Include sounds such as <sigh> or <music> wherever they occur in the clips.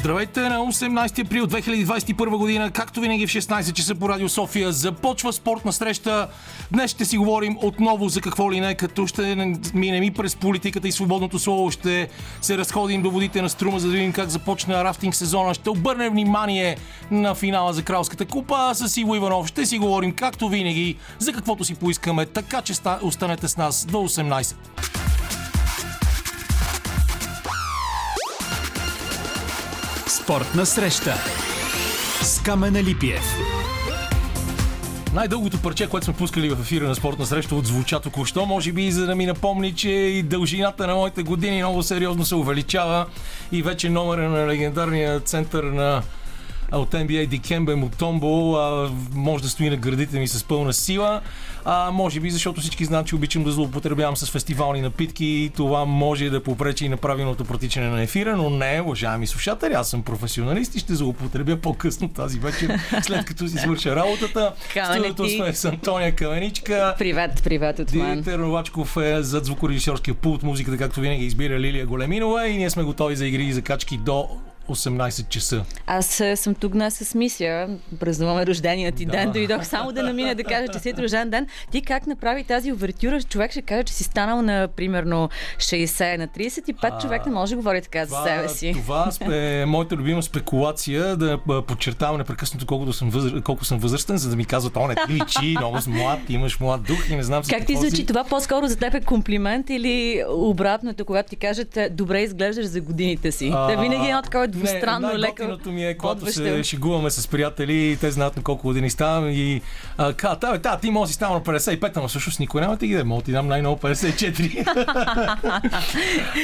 Здравейте на 18 април 2021 година, както винаги в 16 часа по Радио София. Започва спортна среща. Днес ще си говорим отново за какво ли не, като ще минем и през политиката и свободното слово. Ще се разходим до водите на Струма, за да видим как започна рафтинг сезона. Ще обърнем внимание на финала за Кралската купа. С Иво Иванов ще си говорим, както винаги, за каквото си поискаме. Така че останете с нас до 18. Спортна среща с Камена Липиев. Най-дългото парче, което сме пускали в ефира на спортна среща отзвуча току-що, може би за да ми напомни, че и дължината на моите години много сериозно се увеличава и вече номера на легендарния център на от NBA Дикембе Мутомбо може да стои на градите ми с пълна сила. А, може би защото всички знаят, че обичам да злоупотребявам с фестивални напитки и това може да попречи и на правилното протичане на ефира, но не, уважаеми слушатели, аз съм професионалист и ще злоупотребя по-късно тази вечер, <laughs> след като си свърша работата. Студиото сме с Антония Каменичка. Привет, привет от мен. Димитър Новачков е зад звукорежисьорския пулт, музиката, както винаги избира Лилия Големинова и ние сме готови за игри и закачки до 18 часа. Аз съм тук днес с мисия. Празнуваме рождения ти да. ден. Дойдох само да намина да кажа, че си рожден ден. Ти как направи тази овертюра? Човек ще каже, че си станал на примерно 60 на 35. А, човек не може да говори така това, за себе си. Това е моята любима спекулация да подчертавам непрекъснато колко съм, възр... колко съм възрастен, за да ми казват, о, не ти личи, много си млад, имаш млад дух и не знам Как ти звучи си... това по-скоро за теб е комплимент или обратното, когато ти кажат добре изглеждаш за годините си? А, да винаги е едно такова двустранно леко. ми е, когато се шегуваме с приятели, те знаят на колко години ставам и казват, да, да, ти може да си става на 55, ама всъщност никой няма да ги да мога ти дам най-ново 54.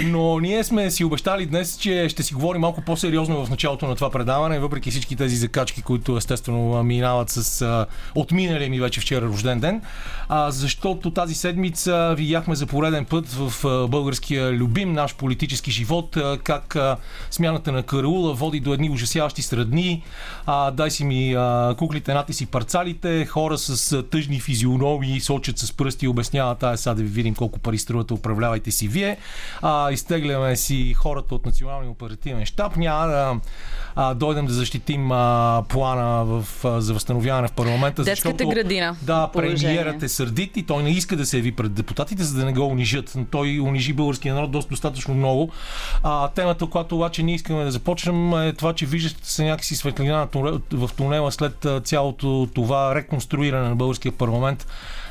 <laughs> Но ние сме си обещали днес, че ще си говорим малко по-сериозно в началото на това предаване, въпреки всички тези закачки, които естествено минават с а, отминалия ми вече вчера рожден ден. А, защото тази седмица видяхме за пореден път в а, българския любим наш политически живот а, как а, смяната на Караула води до едни ужасяващи средни. А, дай си ми а, куклите, нати си парцалите, хора с а, тъжни физиономии сочат с пръсти и обясняват, ая сега да ви видим колко пари струвате, управлявайте си вие. А, изтегляме си хората от Националния оперативен щаб. Няма да а, дойдем да защитим а, плана в, а, за възстановяване в парламента. Детската защото, градина. Да, премиерът е сърдит и той не иска да се яви пред депутатите, за да не го унижат. Той унижи българския народ доста достатъчно много. А, темата, която обаче ние искаме да започнем започнем е това, че виждате се някакси светлина в тунела след цялото това реконструиране на българския парламент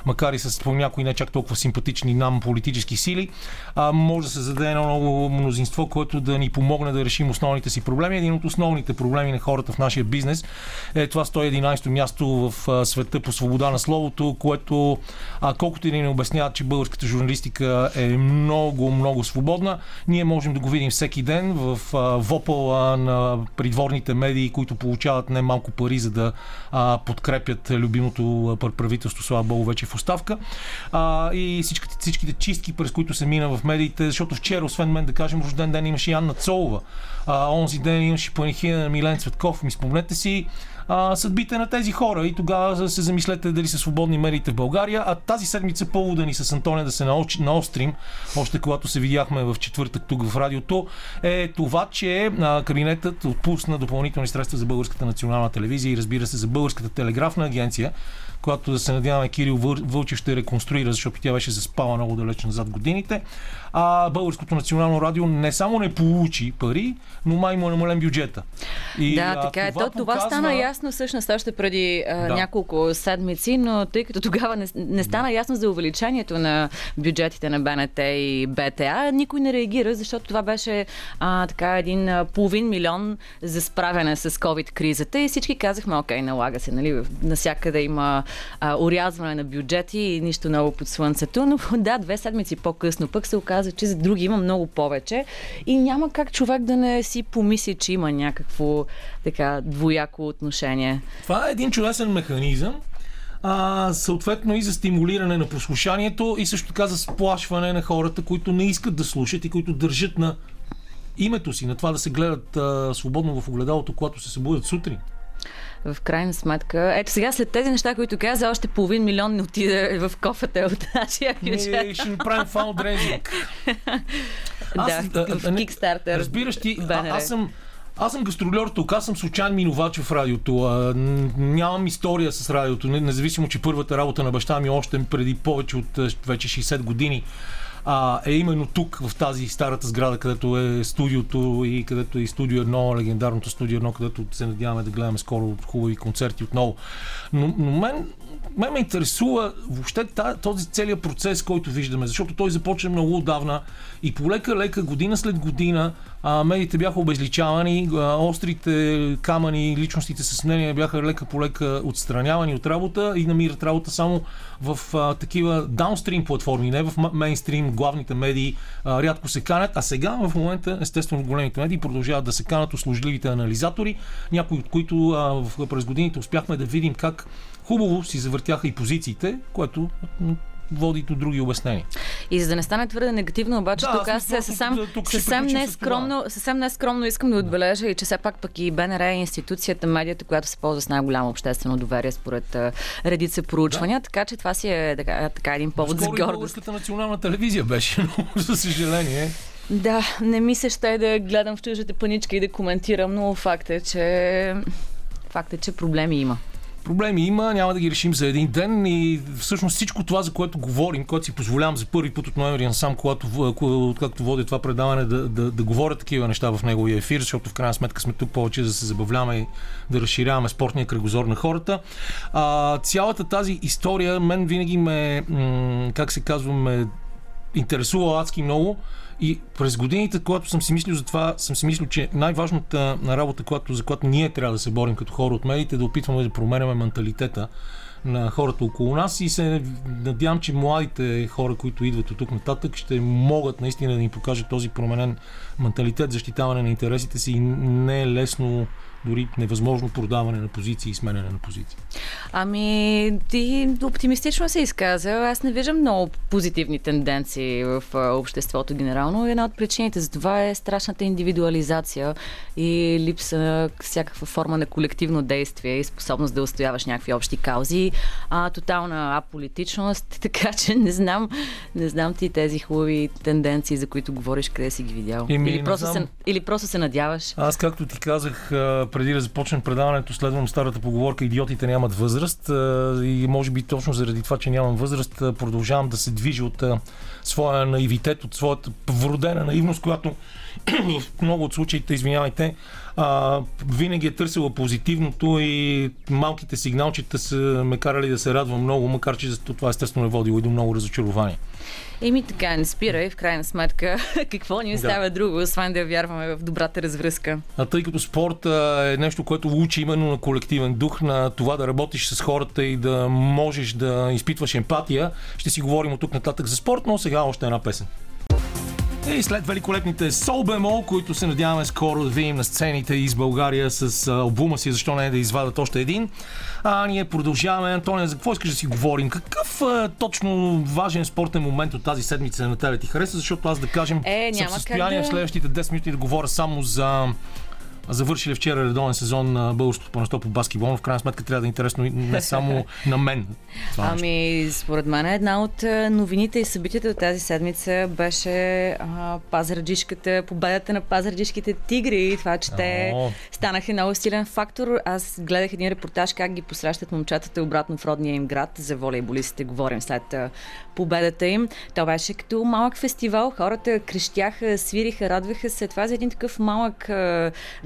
макар и с по някои не чак толкова симпатични нам политически сили, а, може да се зададе едно много мнозинство, което да ни помогне да решим основните си проблеми. Един от основните проблеми на хората в нашия бизнес е това 111-то място в света по свобода на словото, което а, колкото и ни обясняват, че българската журналистика е много, много свободна, ние можем да го видим всеки ден в вопъла на придворните медии, които получават немалко пари, за да подкрепят любимото правителство, слава Богу, вече в оставка. А, и всичките, всичките чистки, през които се мина в медиите, защото вчера, освен мен, да кажем, рожден ден имаше и Анна Цолова. А, онзи ден имаше панихина на Милен Цветков. Ми спомнете си, а, съдбите на тези хора и тогава се замислете дали са свободни медиите в България. А тази седмица повода ни с Антония да се наострим, още когато се видяхме в четвъртък тук в радиото, е това, че а, кабинетът отпусна допълнителни средства за Българската национална телевизия и разбира се за Българската телеграфна агенция, която да се надяваме Кирил Вълчев ще реконструира, защото тя беше заспала много далеч назад годините. А Българското национално радио не само не получи пари, но май му е намален бюджета. И, да, така е. Това, показва... това стана ясно всъщност още преди а, да. няколко седмици, но тъй като тогава не, не стана да. ясно за увеличението на бюджетите на БНТ и БТА, никой не реагира, защото това беше а, така един половин милион за справяне с COVID-кризата и всички казахме, окей, налага се, нали, насякъде има а, урязване на бюджети и нищо ново под слънцето, но <laughs> да, две седмици по-късно пък се оказа, че за други има много повече и няма как човек да не си помисли, че има някакво така двояко отношение. Това е един чудесен механизъм, а, съответно и за стимулиране на послушанието и също така за сплашване на хората, които не искат да слушат и които държат на името си, на това да се гледат а, свободно в огледалото, когато се събудят сутрин в крайна сметка. Ето сега след тези неща, които каза, още половин милион не отиде в кофата от нашия бюджет. ще направим фаундрейзинг. <laughs> да, в Kickstarter. Разбираш ти, а, аз съм Аз съм гастролер тук, аз съм случайен минувач в радиото. А, нямам история с радиото, независимо, че първата работа на баща ми още преди повече от вече 60 години а, е именно тук, в тази старата сграда, където е студиото и където е и студио едно, легендарното студио едно, където се надяваме да гледаме скоро хубави концерти отново. Но, но мен мен ме интересува въобще този целият процес, който виждаме, защото той започна много отдавна и полека-лека, година след година, а, медиите бяха обезличавани, а, острите камъни, личностите с мнение бяха лека по лека отстранявани от работа и намират работа само в а, такива даунстрим платформи, не в мейнстрим, главните медии а, рядко се канят, а сега в момента, естествено, големите медии продължават да се канат услужливите анализатори, някои от които а, в, през годините успяхме да видим как хубаво си завъртяха и позициите, което води до други обяснения. И за да не стане твърде негативно, обаче, да, тук аз съвсем, тук съвсем, не скромно, съвсем не скромно искам да отбележа и че все пак пък и БНР е институцията, медията, която се ползва с най-голямо обществено доверие според редица проучвания, да. така че това си е така, така един повод Скоро за гордост. Скоро национална телевизия беше, <laughs> но за съжаление. Да, не ми се ще да гледам в чуждата паничка и да коментирам, но факт е, че факт е, че проблеми има. Проблеми има, няма да ги решим за един ден и всъщност всичко това, за което говорим, което си позволявам за първи път от ноември насам, когато, както водя това предаване, да, да, да говоря такива неща в неговия ефир, защото в крайна сметка сме тук повече да се забавляваме и да разширяваме спортния кръгозор на хората. А, цялата тази история мен винаги ме, как се казва, ме интересува адски много. И през годините, когато съм си мислил за това, съм си мислил, че най-важната работа, която, за която ние трябва да се борим като хора от медиите, е да опитваме да променяме менталитета на хората около нас и се надявам, че младите хора, които идват от тук нататък, ще могат наистина да ни покажат този променен менталитет, защитаване на интересите си. И не е лесно дори невъзможно продаване на позиции и сменяне на позиции. Ами, ти оптимистично се изказа. Аз не виждам много позитивни тенденции в обществото генерално. Една от причините за това е страшната индивидуализация и липса на всякаква форма на колективно действие и способност да устояваш някакви общи каузи. А, тотална аполитичност, <laughs> така че не знам, не знам ти тези хубави тенденции, за които говориш, къде си ги видял. Еми, или, просто се, или просто се надяваш. Аз, както ти казах, преди да започнем предаването, следвам старата поговорка идиотите нямат възраст и може би точно заради това, че нямам възраст, продължавам да се движа от своя наивитет, от своята вродена наивност, която <clears throat> в много от случаите, извинявайте, винаги е търсила позитивното и малките сигналчета са ме карали да се радвам много, макар че това естествено е водило и до много разочарование. Еми така, не спира и в крайна сметка <laughs> какво ни да. друго, освен да вярваме в добрата развръзка. А тъй като спорт е нещо, което учи именно на колективен дух, на това да работиш с хората и да можеш да изпитваш емпатия, ще си говорим от тук нататък за спорт, но сега още една песен. И след великолепните Bemol, които се надяваме скоро да видим на сцените из България с албума си, защо не е да извадат още един. А ние продължаваме. Антония, за какво искаш да си говорим? Какъв а, точно важен спортен момент от тази седмица на тебе ти хареса? Защото аз да кажем, е, съм в състояние да... в следващите 10 минути да говоря само за завършили вчера редовен сезон на българското първенство по баскетбол, в крайна сметка трябва да е интересно не само <laughs> на мен. Ами, според мен една от новините и събитията от тази седмица беше а, пазарджишката, победата на пазарджишките тигри и това, че те станаха много силен фактор. Аз гледах един репортаж как ги посрещат момчетата обратно в родния им град. За волейболистите говорим след победата им. Това беше като малък фестивал. Хората крещяха, свириха, радваха се. Това е за един такъв малък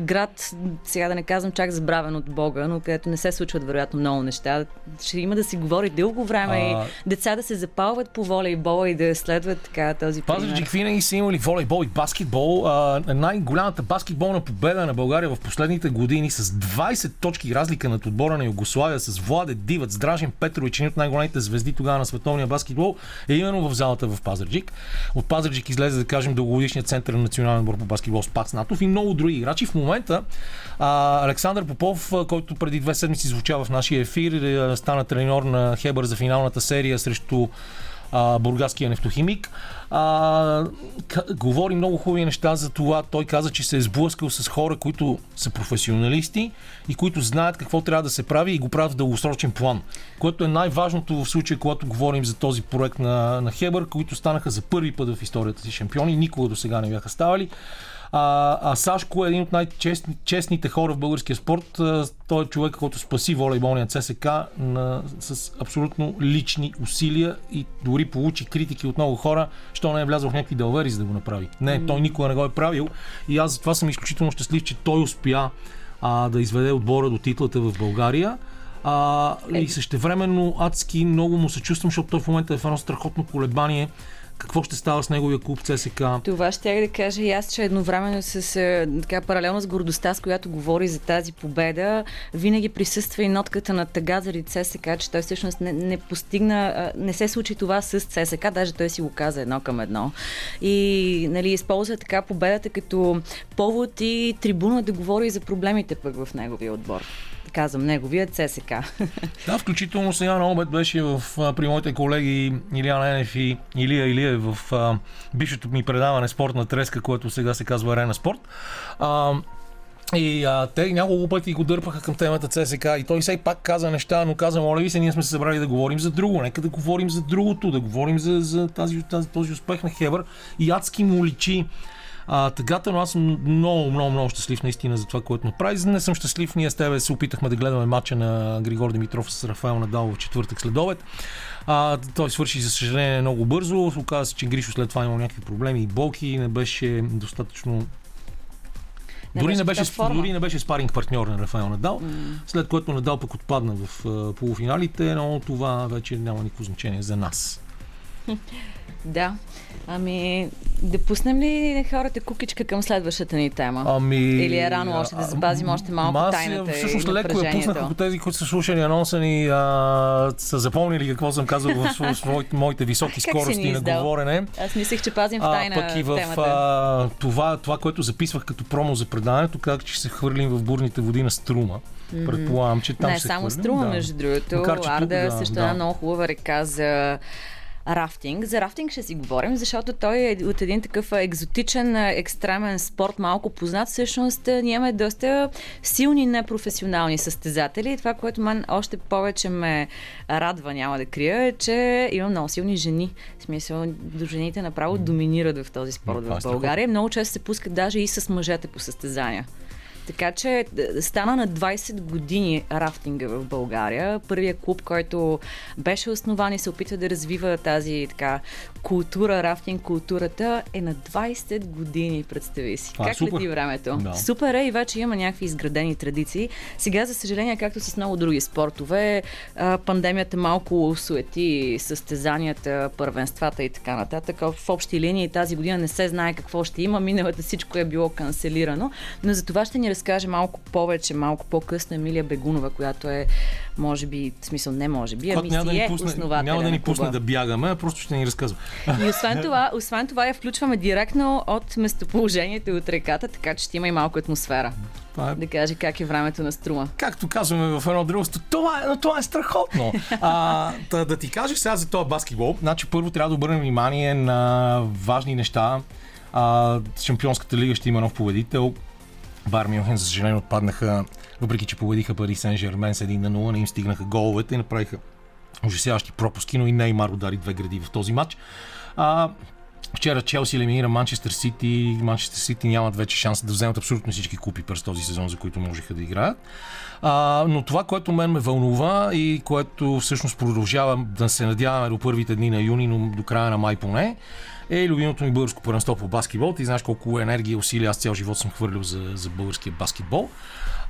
град, сега да не казвам чак забравен от Бога, но където не се случват вероятно много неща. Ще има да си говори дълго време а... и деца да се запалват по волейбола и да следват така този пример. Пазарджик винаги са имали волейбол и баскетбол. А, най-голямата баскетболна победа на България в последните години с 20 точки разлика над отбора на Югославия с Владе Дивът, Дражен Петрович, един от най-големите звезди тогава на световния баскетбол, е именно в залата в Пазарджик. От Пазарджик излезе, да кажем, дългогодишният център на национален отбор по баскетбол Спац Натов и много други играчи. В момента момента а, Александър Попов, който преди две седмици звучава в нашия ефир, е, стана треньор на Хебър за финалната серия срещу а, бургаския нефтохимик. А, к- говори много хубави неща за това. Той каза, че се е сблъскал с хора, които са професионалисти и които знаят какво трябва да се прави и го правят в дългосрочен план. Което е най-важното в случая, когато говорим за този проект на, на Хебър, които станаха за първи път в историята си шампиони. Никога до сега не бяха ставали. А, а Сашко е един от най-честните хора в българския спорт. Той е човек, който спаси волейболния ЦСК на, с абсолютно лични усилия и дори получи критики от много хора, що не е влязъл в някакви дълвери, за да го направи. Не, той никога не го е правил и аз затова съм изключително щастлив, че той успя а, да изведе отбора до титлата в България. А, и същевременно адски много му се чувствам, защото той в момента е в едно страхотно колебание какво ще става с неговия клуб ЦСК? Това ще да кажа и аз, че едновременно с е, така, паралелно с гордостта, с която говори за тази победа, винаги присъства и нотката на тъга заради ЦСК, че той всъщност не, не постигна, не се случи това с ЦСК, даже той си го каза едно към едно. И нали, използва така победата като повод и трибуна да говори за проблемите пък в неговия отбор казвам, неговия ЦСК. <laughs> Да, включително сега на обед беше в, при моите колеги Илиан Енев и Илия Илия в бившето ми предаване Спортна треска, което сега се казва Арена Спорт. А, и а, те няколко пъти го дърпаха към темата ЦСК и той все пак каза неща, но каза, моля ви се, ние сме се събрали да говорим за друго. Нека да говорим за другото, да говорим за, за тази, тази, този успех на Хебър. И адски му личи а, тъгата, но аз съм много, много, много щастлив наистина за това, което направи. Не съм щастлив. Ние с тебе се опитахме да гледаме матча на Григор Димитров с Рафаел Надал в четвъртък след обед. А, той свърши, за съжаление, много бързо. Оказа се, че Гришо след това има някакви проблеми и болки. Не беше достатъчно не дори, не беше, дори не беше спаринг партньор на Рафаел Надал, mm. след което Надал пък отпадна в полуфиналите, но това вече няма никакво значение за нас. <laughs> Да. Ами, да пуснем ли хората кукичка към следващата ни тема? Ами... Или е рано още да запазим още малко Аз, тайната Всъщност леко я пуснах, ако тези, които са слушали анонса ни, а, са запомнили какво съм казал в <laughs> своите, моите високи скорости на говорене. Аз мислех, че пазим в тайна а, пък и в темата. А, това, това, което записвах като промо за предаването, как че се хвърлим в бурните води на Струма. Mm-hmm. Предполагам, че там Не, се само хвърлим. Струма, да. между другото. Макар, Арда да, също да. една много хубава река за рафтинг. За рафтинг ще си говорим, защото той е от един такъв екзотичен, екстремен спорт, малко познат. Всъщност ние имаме доста силни непрофесионални състезатели. И това, което мен още повече ме радва, няма да крия, е, че има много силни жени. В смисъл, жените направо доминират в този спорт в България. Много често се пускат даже и с мъжете по състезания. Така че е, стана на 20 години рафтинга в България. Първият клуб, който беше основан и се опитва да развива тази така култура, рафтинг културата е на 20 години, представи си. А, как супер. лети времето? Да. Супер е и вече има някакви изградени традиции. Сега, за съжаление, както с много други спортове, пандемията малко суети състезанията, първенствата и така нататък. В общи линии тази година не се знае какво ще има. Миналата всичко е било канцелирано. Но за това ще ни разкаже малко повече, малко по-късно Емилия Бегунова, която е, може би, в смисъл не може би, ами няма да ни е пусне, Няма да ни пусне да бягаме, а просто ще ни разказва. И освен това, освен това я включваме директно от местоположението от реката, така че ще има и малко атмосфера. Това е... Да каже как е времето на струма. Както казваме в едно дружество, това е, това е страхотно. а, да, да ти кажеш сега за този баскетбол, значи първо трябва да обърнем внимание на важни неща. А, Шампионската лига ще има нов победител. Бар Мюнхен, за съжаление, отпаднаха, въпреки че победиха Пари Сен Жермен с 1 на 0, не им стигнаха головете и направиха ужасяващи пропуски, но и Неймар удари две гради в този матч. А, Вчера Челси елиминира Манчестър Сити. Манчестър Сити нямат вече шанс да вземат абсолютно всички купи през този сезон, за които можеха да играят. А, но това, което мен ме вълнува и което всъщност продължава да се надяваме до първите дни на юни, но до края на май поне, е любимото ми българско първенство по баскетбол. Ти знаеш колко енергия и усилия аз цял живот съм хвърлил за, за българския баскетбол.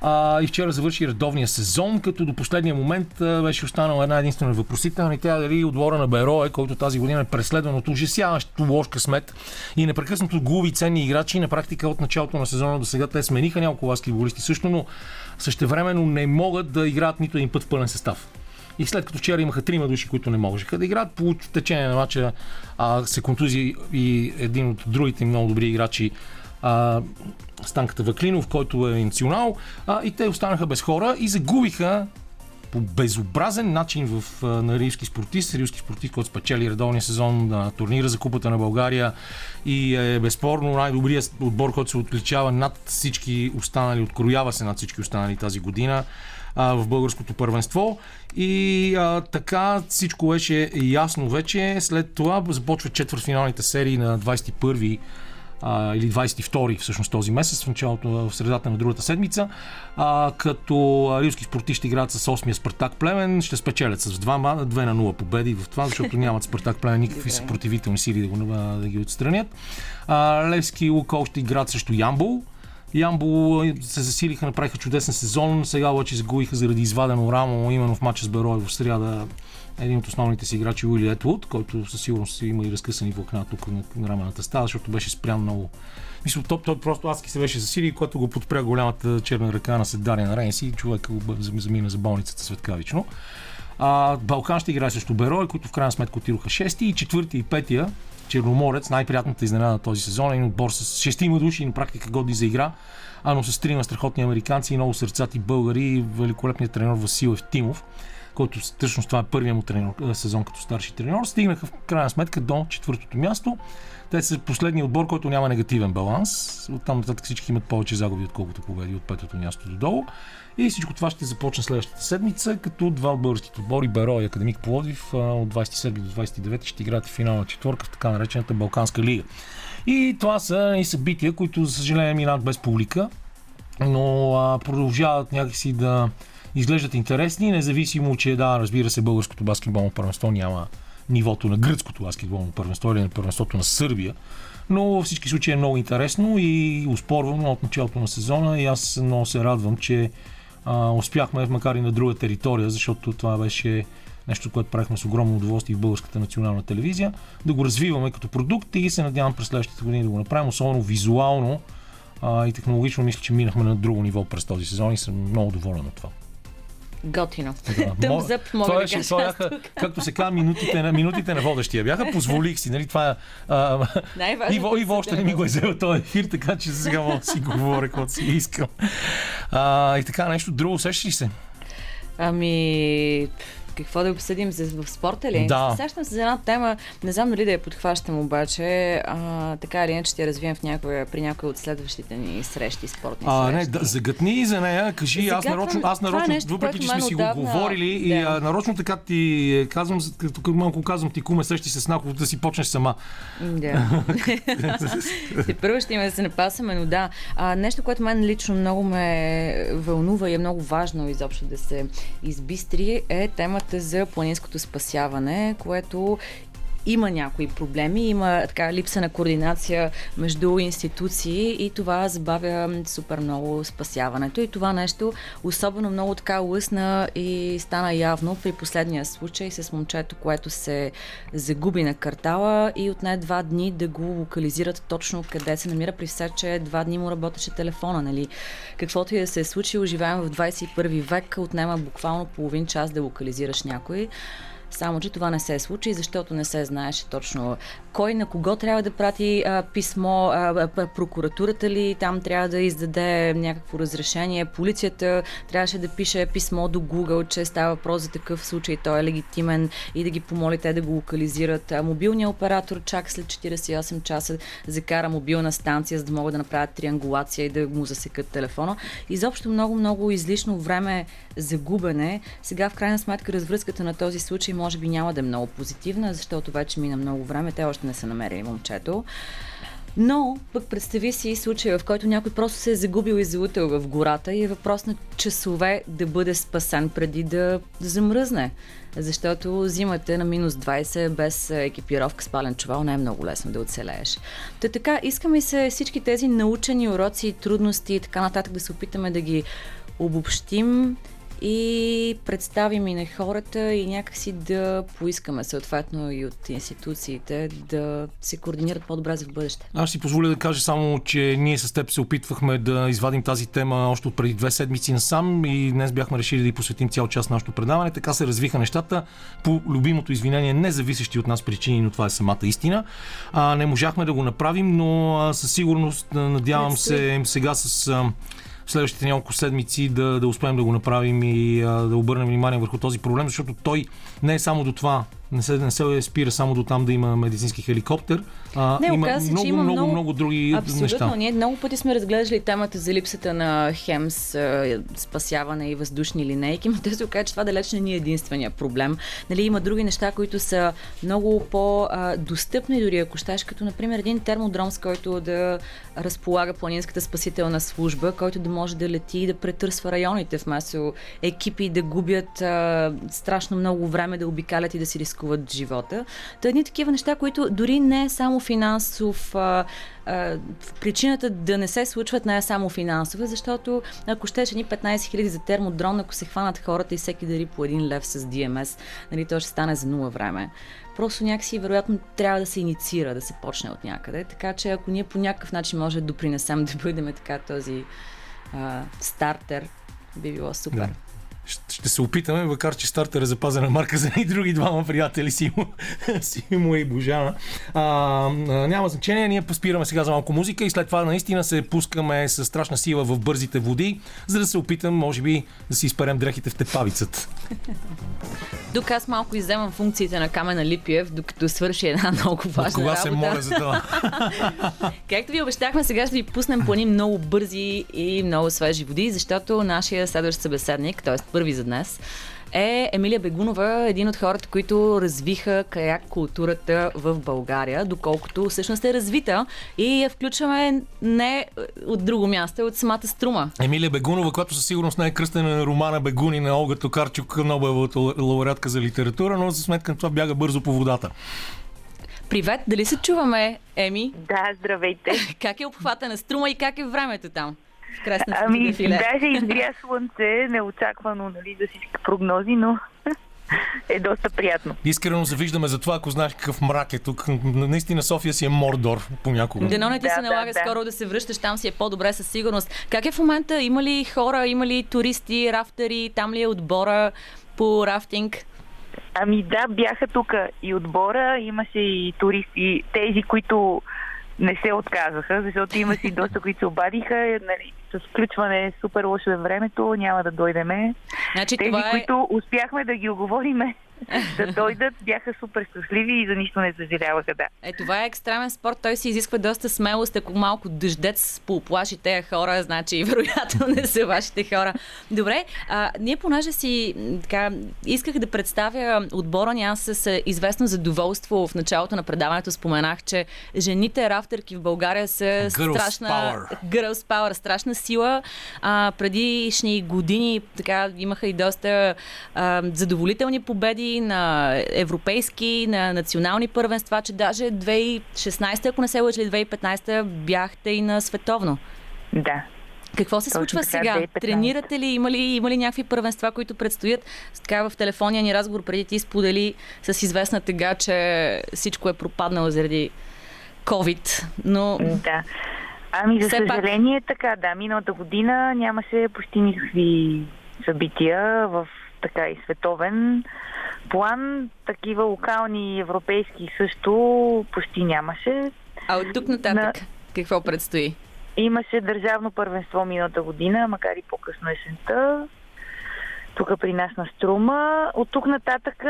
А, и вчера завърши редовния сезон, като до последния момент а, беше останала една единствена въпросителна и тя дали отбора на Берое, който тази година е преследван от ужасяващото лош късмет и непрекъснато губи ценни играчи. На практика от началото на сезона до сега те смениха няколко баскетболисти също, но същевременно не могат да играят нито един път в пълен състав. И след като вчера имаха трима души, които не можеха да играят, по течение на матча а, се контузи и един от другите много добри играчи а, Станката Ваклинов, който е национал, а, и те останаха без хора и загубиха по безобразен начин в, на римски спортист, римски спортист, който спечели редовния сезон на турнира за Купата на България и е безспорно най-добрият отбор, който се отличава над всички останали, откроява се над всички останали тази година а, в българското първенство. И а, така всичко беше ясно вече. След това започват четвъртфиналните серии на 21 а, или 22 всъщност този месец, в началото, в средата на другата седмица, а, като рилски спортисти играят с 8-я Спартак Племен, ще спечелят с 2, 2 на 0 победи в това, защото нямат Спартак Племен никакви съпротивителни сили да, го, да ги отстранят. А, Левски и Лукол ще играят срещу Ямбол. Ямбол се засилиха, направиха чудесен сезон, сега обаче загубиха заради извадено рамо, именно в матча с Берой в среда един от основните си играчи Уили Етвуд, който със сигурност има и разкъсани влакна тук на рамената става, защото беше спрян много. Мисля, той, той просто адски се беше засили, когато го подпря голямата черна ръка на седария на Рейнс и човек го замина за болницата светкавично. А, Балкан ще играе срещу Берой, които в крайна сметка отидоха 6 и четвърти и петия Черноморец, най-приятната изненада на този сезон, един отбор с 6 има души на практика годни за игра, а но с трима страхотни американци и много сърцати българи и великолепният тренер Васил Евтимов който всъщност това е първият му тренер, сезон като старши тренер, стигнаха в крайна сметка до четвъртото място. Те са последния отбор, който няма негативен баланс. Оттам нататък всички имат повече загуби, отколкото победи от петото място до долу. И всичко това ще започне следващата седмица, като два от българските отбори, Беро и Академик Плодив, от 27 до 29 ще играят в финална четворка в така наречената Балканска лига. И това са и събития, които, за съжаление, минат без публика, но а, продължават някакси да, изглеждат интересни, независимо, че да, разбира се, българското баскетболно първенство няма нивото на гръцкото баскетболно първенство или на първенството на Сърбия. Но във всички случаи е много интересно и успорвано от началото на сезона и аз много се радвам, че а, успяхме, макар и на друга територия, защото това беше нещо, което правихме с огромно удоволствие в българската национална телевизия, да го развиваме като продукт и се надявам през следващите години да го направим, особено визуално а, и технологично. Мисля, че минахме на друго ниво през този сезон и съм много доволен от това. Готино. Да. Тъмзъп, мога това да това бяха, както се казва, минутите на, минутите на водещия бяха. Позволих си, нали, това а, Иво, Иво още не ми го е взел този ефир, така че сега мога да си говоря, каквото си искам. А, и така, нещо друго, усещаш ли се? Ами, какво да обсъдим в спорта ли? Да. Сещам се за една тема, не знам дали да я подхващам обаче, а, така или иначе ще я развием в някоя, при някои от следващите ни срещи, спортни а, срещи. Не, да, загътни за нея, кажи, аз нарочно, аз нарочно е нещо, въпреки че сме си го говорили да. и а, нарочно така ти казвам, тук малко казвам ти куме, срещи се с Нахов да си почнеш сама. Да. <laughs> Те първо ще има да се напасаме, но да. А, нещо, което мен лично много ме вълнува и е много важно изобщо да се избистри е темата темата за планинското спасяване, което има някои проблеми, има така липса на координация между институции и това забавя супер много спасяването. И това нещо особено много така лъсна и стана явно при последния случай с момчето, което се загуби на картала и отне два дни да го локализират точно къде се намира, при все, че два дни му работеше телефона. Нали? Каквото и да се е случило, живеем в 21 век, отнема буквално половин час да локализираш някой. Само, че това не се случи, защото не се знаеше точно кой на кого трябва да прати а, писмо, а, прокуратурата ли там трябва да издаде някакво разрешение, полицията трябваше да пише писмо до Google, че става въпрос за такъв случай, той е легитимен и да ги помоли те да го локализират. А, мобилният оператор чак след 48 часа закара мобилна станция, за да могат да направят триангулация и да му засекат телефона. Изобщо много-много излишно време загубене. Сега в крайна сметка развръзката на този случай може би няма да е много позитивна, защото вече мина много време, те още не са намерили момчето. Но пък представи си случая, в който някой просто се е загубил и залутал в гората и е въпрос на часове да бъде спасен преди да замръзне. Защото зимата на минус 20 без екипировка спален чувал не е много лесно да оцелееш. Та така, искаме се всички тези научени уроци, трудности и така нататък да се опитаме да ги обобщим и представим и на хората и някакси да поискаме съответно и от институциите да се координират по-добре за в бъдеще. Аз си позволя да кажа само, че ние с теб се опитвахме да извадим тази тема още от преди две седмици насам и днес бяхме решили да й посветим цял час на нашето предаване. Така се развиха нещата по любимото извинение, не зависещи от нас причини, но това е самата истина. А, не можахме да го направим, но а, със сигурност надявам се сега с следващите няколко седмици да, да успеем да го направим и а, да обърнем внимание върху този проблем, защото той не е само до това Не се, не се спира само до там да има медицински хеликоптер. А, не, има оказа, много, че има много, много, много други абсолютно. неща. Ние много пъти сме разглеждали темата за липсата на хемс, спасяване и въздушни линейки, <laughs> но те се оказа, че това далеч не ни е единствения проблем. Нали, има други неща, които са много по-достъпни, дори ако щеш, като например един термодром, с който да разполага планинската спасителна служба, който да може да лети и да претърсва районите вместо екипи да губят а, страшно много време да обикалят и да си рискуват живота. Та едни такива неща, които дори не е само финансов а, а, причината да не се случват не е само финансова, защото ако щеш едни 15 000 за термодрон, ако се хванат хората и всеки дари по един лев с DMS, нали, то ще стане за нула време. Просто някакси, вероятно, трябва да се инициира, да се почне от някъде. Така че ако ние по някакъв начин може да допринесем <laughs> да бъдем така този а, стартер, би било супер. Да ще се опитаме, макар че стартер е запазена марка за и други двама приятели, Симо, Симо и Божана. А, няма значение, ние поспираме сега за малко музика и след това наистина се пускаме с страшна сила в бързите води, за да се опитам, може би, да си изперем дрехите в тепавицата. Тук аз малко изземам функциите на Камена Липиев, докато свърши една много важна От кога работа. се моля за това? <laughs> Както ви обещахме, сега ще ви пуснем по едни много бързи и много свежи води, защото нашия следващ събеседник, т.е. първи за днес, е Емилия Бегунова, един от хората, които развиха каяк културата в България, доколкото всъщност е развита и я включваме не от друго място, от самата струма. Емилия Бегунова, която със сигурност не е кръстена на романа Бегуни на Олга Токарчук, Нобеловата лауреатка за литература, но за сметка на това бяга бързо по водата. Привет, дали се чуваме, Еми? Да, здравейте. <laughs> как е обхвата на струма и как е времето там? Ами, даже изгря слънце, неочаквано, нали, за всички прогнози, но <laughs> е доста приятно. Искрено завиждаме за това, ако знаеш какъв мрак е тук. Наистина София си е Мордор понякога. Дено не ти да, се налага да, скоро да. да се връщаш, там си е по-добре със сигурност. Как е в момента? Има ли хора, има ли туристи, рафтери, там ли е отбора по рафтинг? Ами да, бяха тук и отбора, имаше и туристи, тези, които не се отказаха, защото има си доста, които се обадиха. Нали, с включване е супер лошо е времето, няма да дойдеме. Значи, Тези, това е... които успяхме да ги оговориме, <laughs> да дойдат, бяха супер щастливи и за нищо не съжаляваха, да. Е, това е екстремен спорт, той си изисква доста смелост, ако малко дъждец поплаши тези хора, значи вероятно не са вашите хора. Добре, а, ние понеже си така, исках да представя отбора ни, аз с известно задоволство в началото на предаването споменах, че жените рафтерки в България са Girls страшна... Power. Girls Power, страшна сила. А, предишни години така имаха и доста а, задоволителни победи на европейски, на национални първенства, че даже 2016, ако не се лъжи, 2015 бяхте и на световно. Да. Какво се случва така, сега? 2015. Тренирате ли? Има ли, има ли някакви първенства, които предстоят? Така в телефонния ни разговор преди ти сподели с известна тега, че всичко е пропаднало заради COVID. Но... Да. Ами, за Все съжаление пак... така, да. Миналата година нямаше почти никакви събития в така и световен план. Такива локални европейски също почти нямаше. А от тук нататък на... какво предстои? Имаше държавно първенство миналата година, макар и по-късно есента. Тук при нас на Струма. От тук нататък,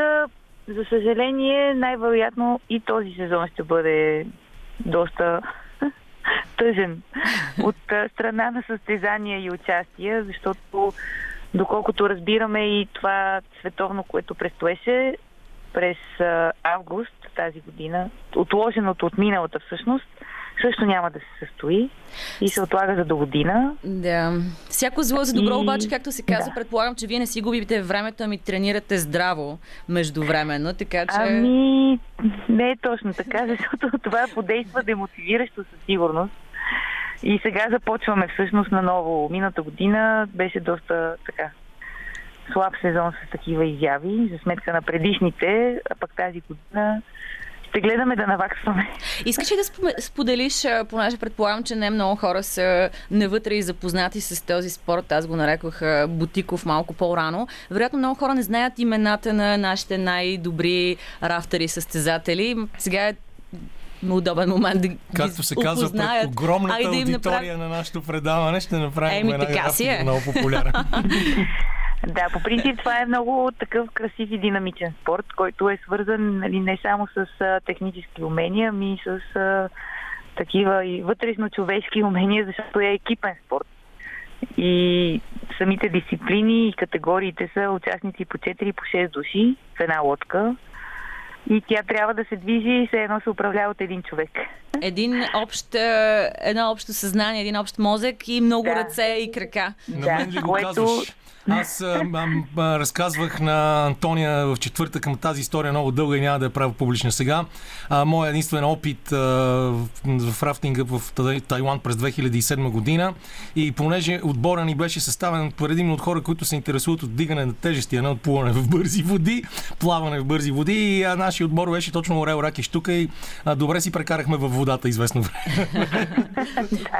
за съжаление, най-вероятно и този сезон ще бъде доста <laughs> тъжен <laughs> от страна на състезания и участия, защото доколкото разбираме и това световно, което предстоеше през август тази година, отложеното от миналата всъщност, също няма да се състои и се отлага за до година. Да. Всяко зло за добро, и... обаче, както се казва, да. предполагам, че вие не си губите времето, ами тренирате здраво междувременно, така че... Ами, не е точно така, <laughs> защото това подейства демотивиращо със сигурност. И сега започваме всъщност на ново. Мината година беше доста така слаб сезон с такива изяви, за сметка на предишните, а пък тази година ще гледаме да наваксваме. Искаш ли да споделиш, понеже предполагам, че не много хора са навътре и запознати с този спорт, аз го нарекох Бутиков малко по-рано. Вероятно много хора не знаят имената на нашите най-добри рафтери състезатели. Сега е удобен момент да Както се казва, пред огромната Айде аудитория направ... на нашето предаване ще направим Еми, една така си е. много популярен. <laughs> Да, по принцип това е много такъв красив и динамичен спорт, който е свързан нали, не само с а, технически умения, ами и с а, такива и вътрешно човешки <laughs> умения, защото е екипен спорт. И самите дисциплини и категориите са участници по 4 по 6 души в една лодка. И тя трябва да се движи и се едно се управлява от един човек. Един общ, едно общо съзнание, един общ мозък и много да. ръце и крака. На мен ли го което... казваш? Аз а, а, разказвах на Антония в четвъртък към тази история много дълга и няма да я правя публична сега. А, моя единствен опит а, в рафтинга в Тайланд през 2007 година и понеже отбора ни беше съставен предимно от хора, които се интересуват от дигане на тежести, а не от плуване в бързи води, плаване в бързи води и а, нашия отбор беше точно Орел Раки Штука и а, добре си прекарахме във водата известно време.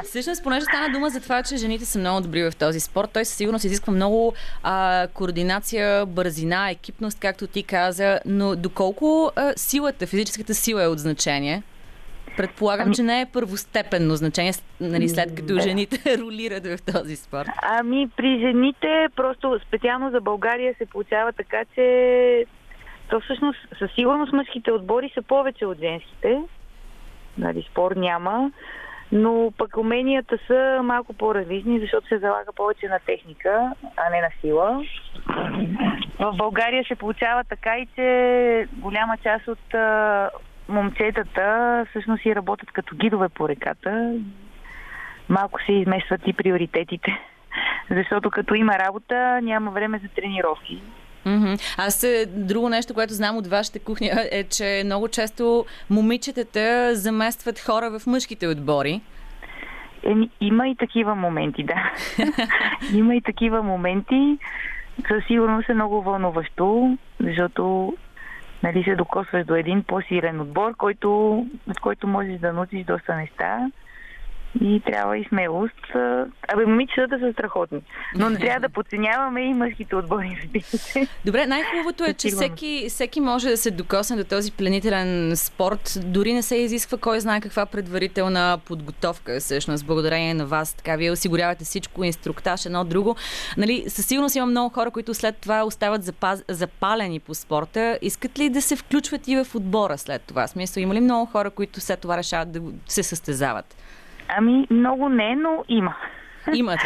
<laughs> Всъщност, понеже стана дума за това, че жените са много добри в този спорт, той със сигурност изисква много а, координация, бързина, екипност, както ти каза, но доколко а, силата, физическата сила е от значение? Предполагам, ами... че не е първостепенно значение, нали, след като жените <laughs> ролират в този спорт. Ами при жените, просто специално за България се получава така, че то всъщност със сигурност мъжките отбори са повече от женските. Нали, спор няма но пък уменията са малко по-различни, защото се залага повече на техника, а не на сила. В България се получава така и че голяма част от а, момчетата всъщност и работят като гидове по реката. Малко се изместват и приоритетите. <laughs> Защото като има работа, няма време за тренировки. Mm-hmm. Аз е, друго нещо, което знам от вашата кухня е, че много често момичетата заместват хора в мъжките отбори. Еми, има и такива моменти, да. <laughs> има и такива моменти. Със сигурност е много вълнуващо, защото нали, се докосваш до един по-силен отбор, който, от който можеш да научиш доста неща и трябва и смелост. Абе, момичетата са страхотни. Но не трябва да подценяваме и мъжките отбори, Добре, най-хубавото е, че всеки, всеки може да се докосне до този пленителен спорт. Дори не се изисква кой знае каква предварителна подготовка, всъщност, благодарение на вас. Така, вие осигурявате всичко, инструктаж, едно друго. Нали, със сигурност има много хора, които след това остават запаз... запалени по спорта. Искат ли да се включват и в отбора след това? Смисъл, има ли много хора, които след това решават да се състезават? Ами, много не, но има. Има.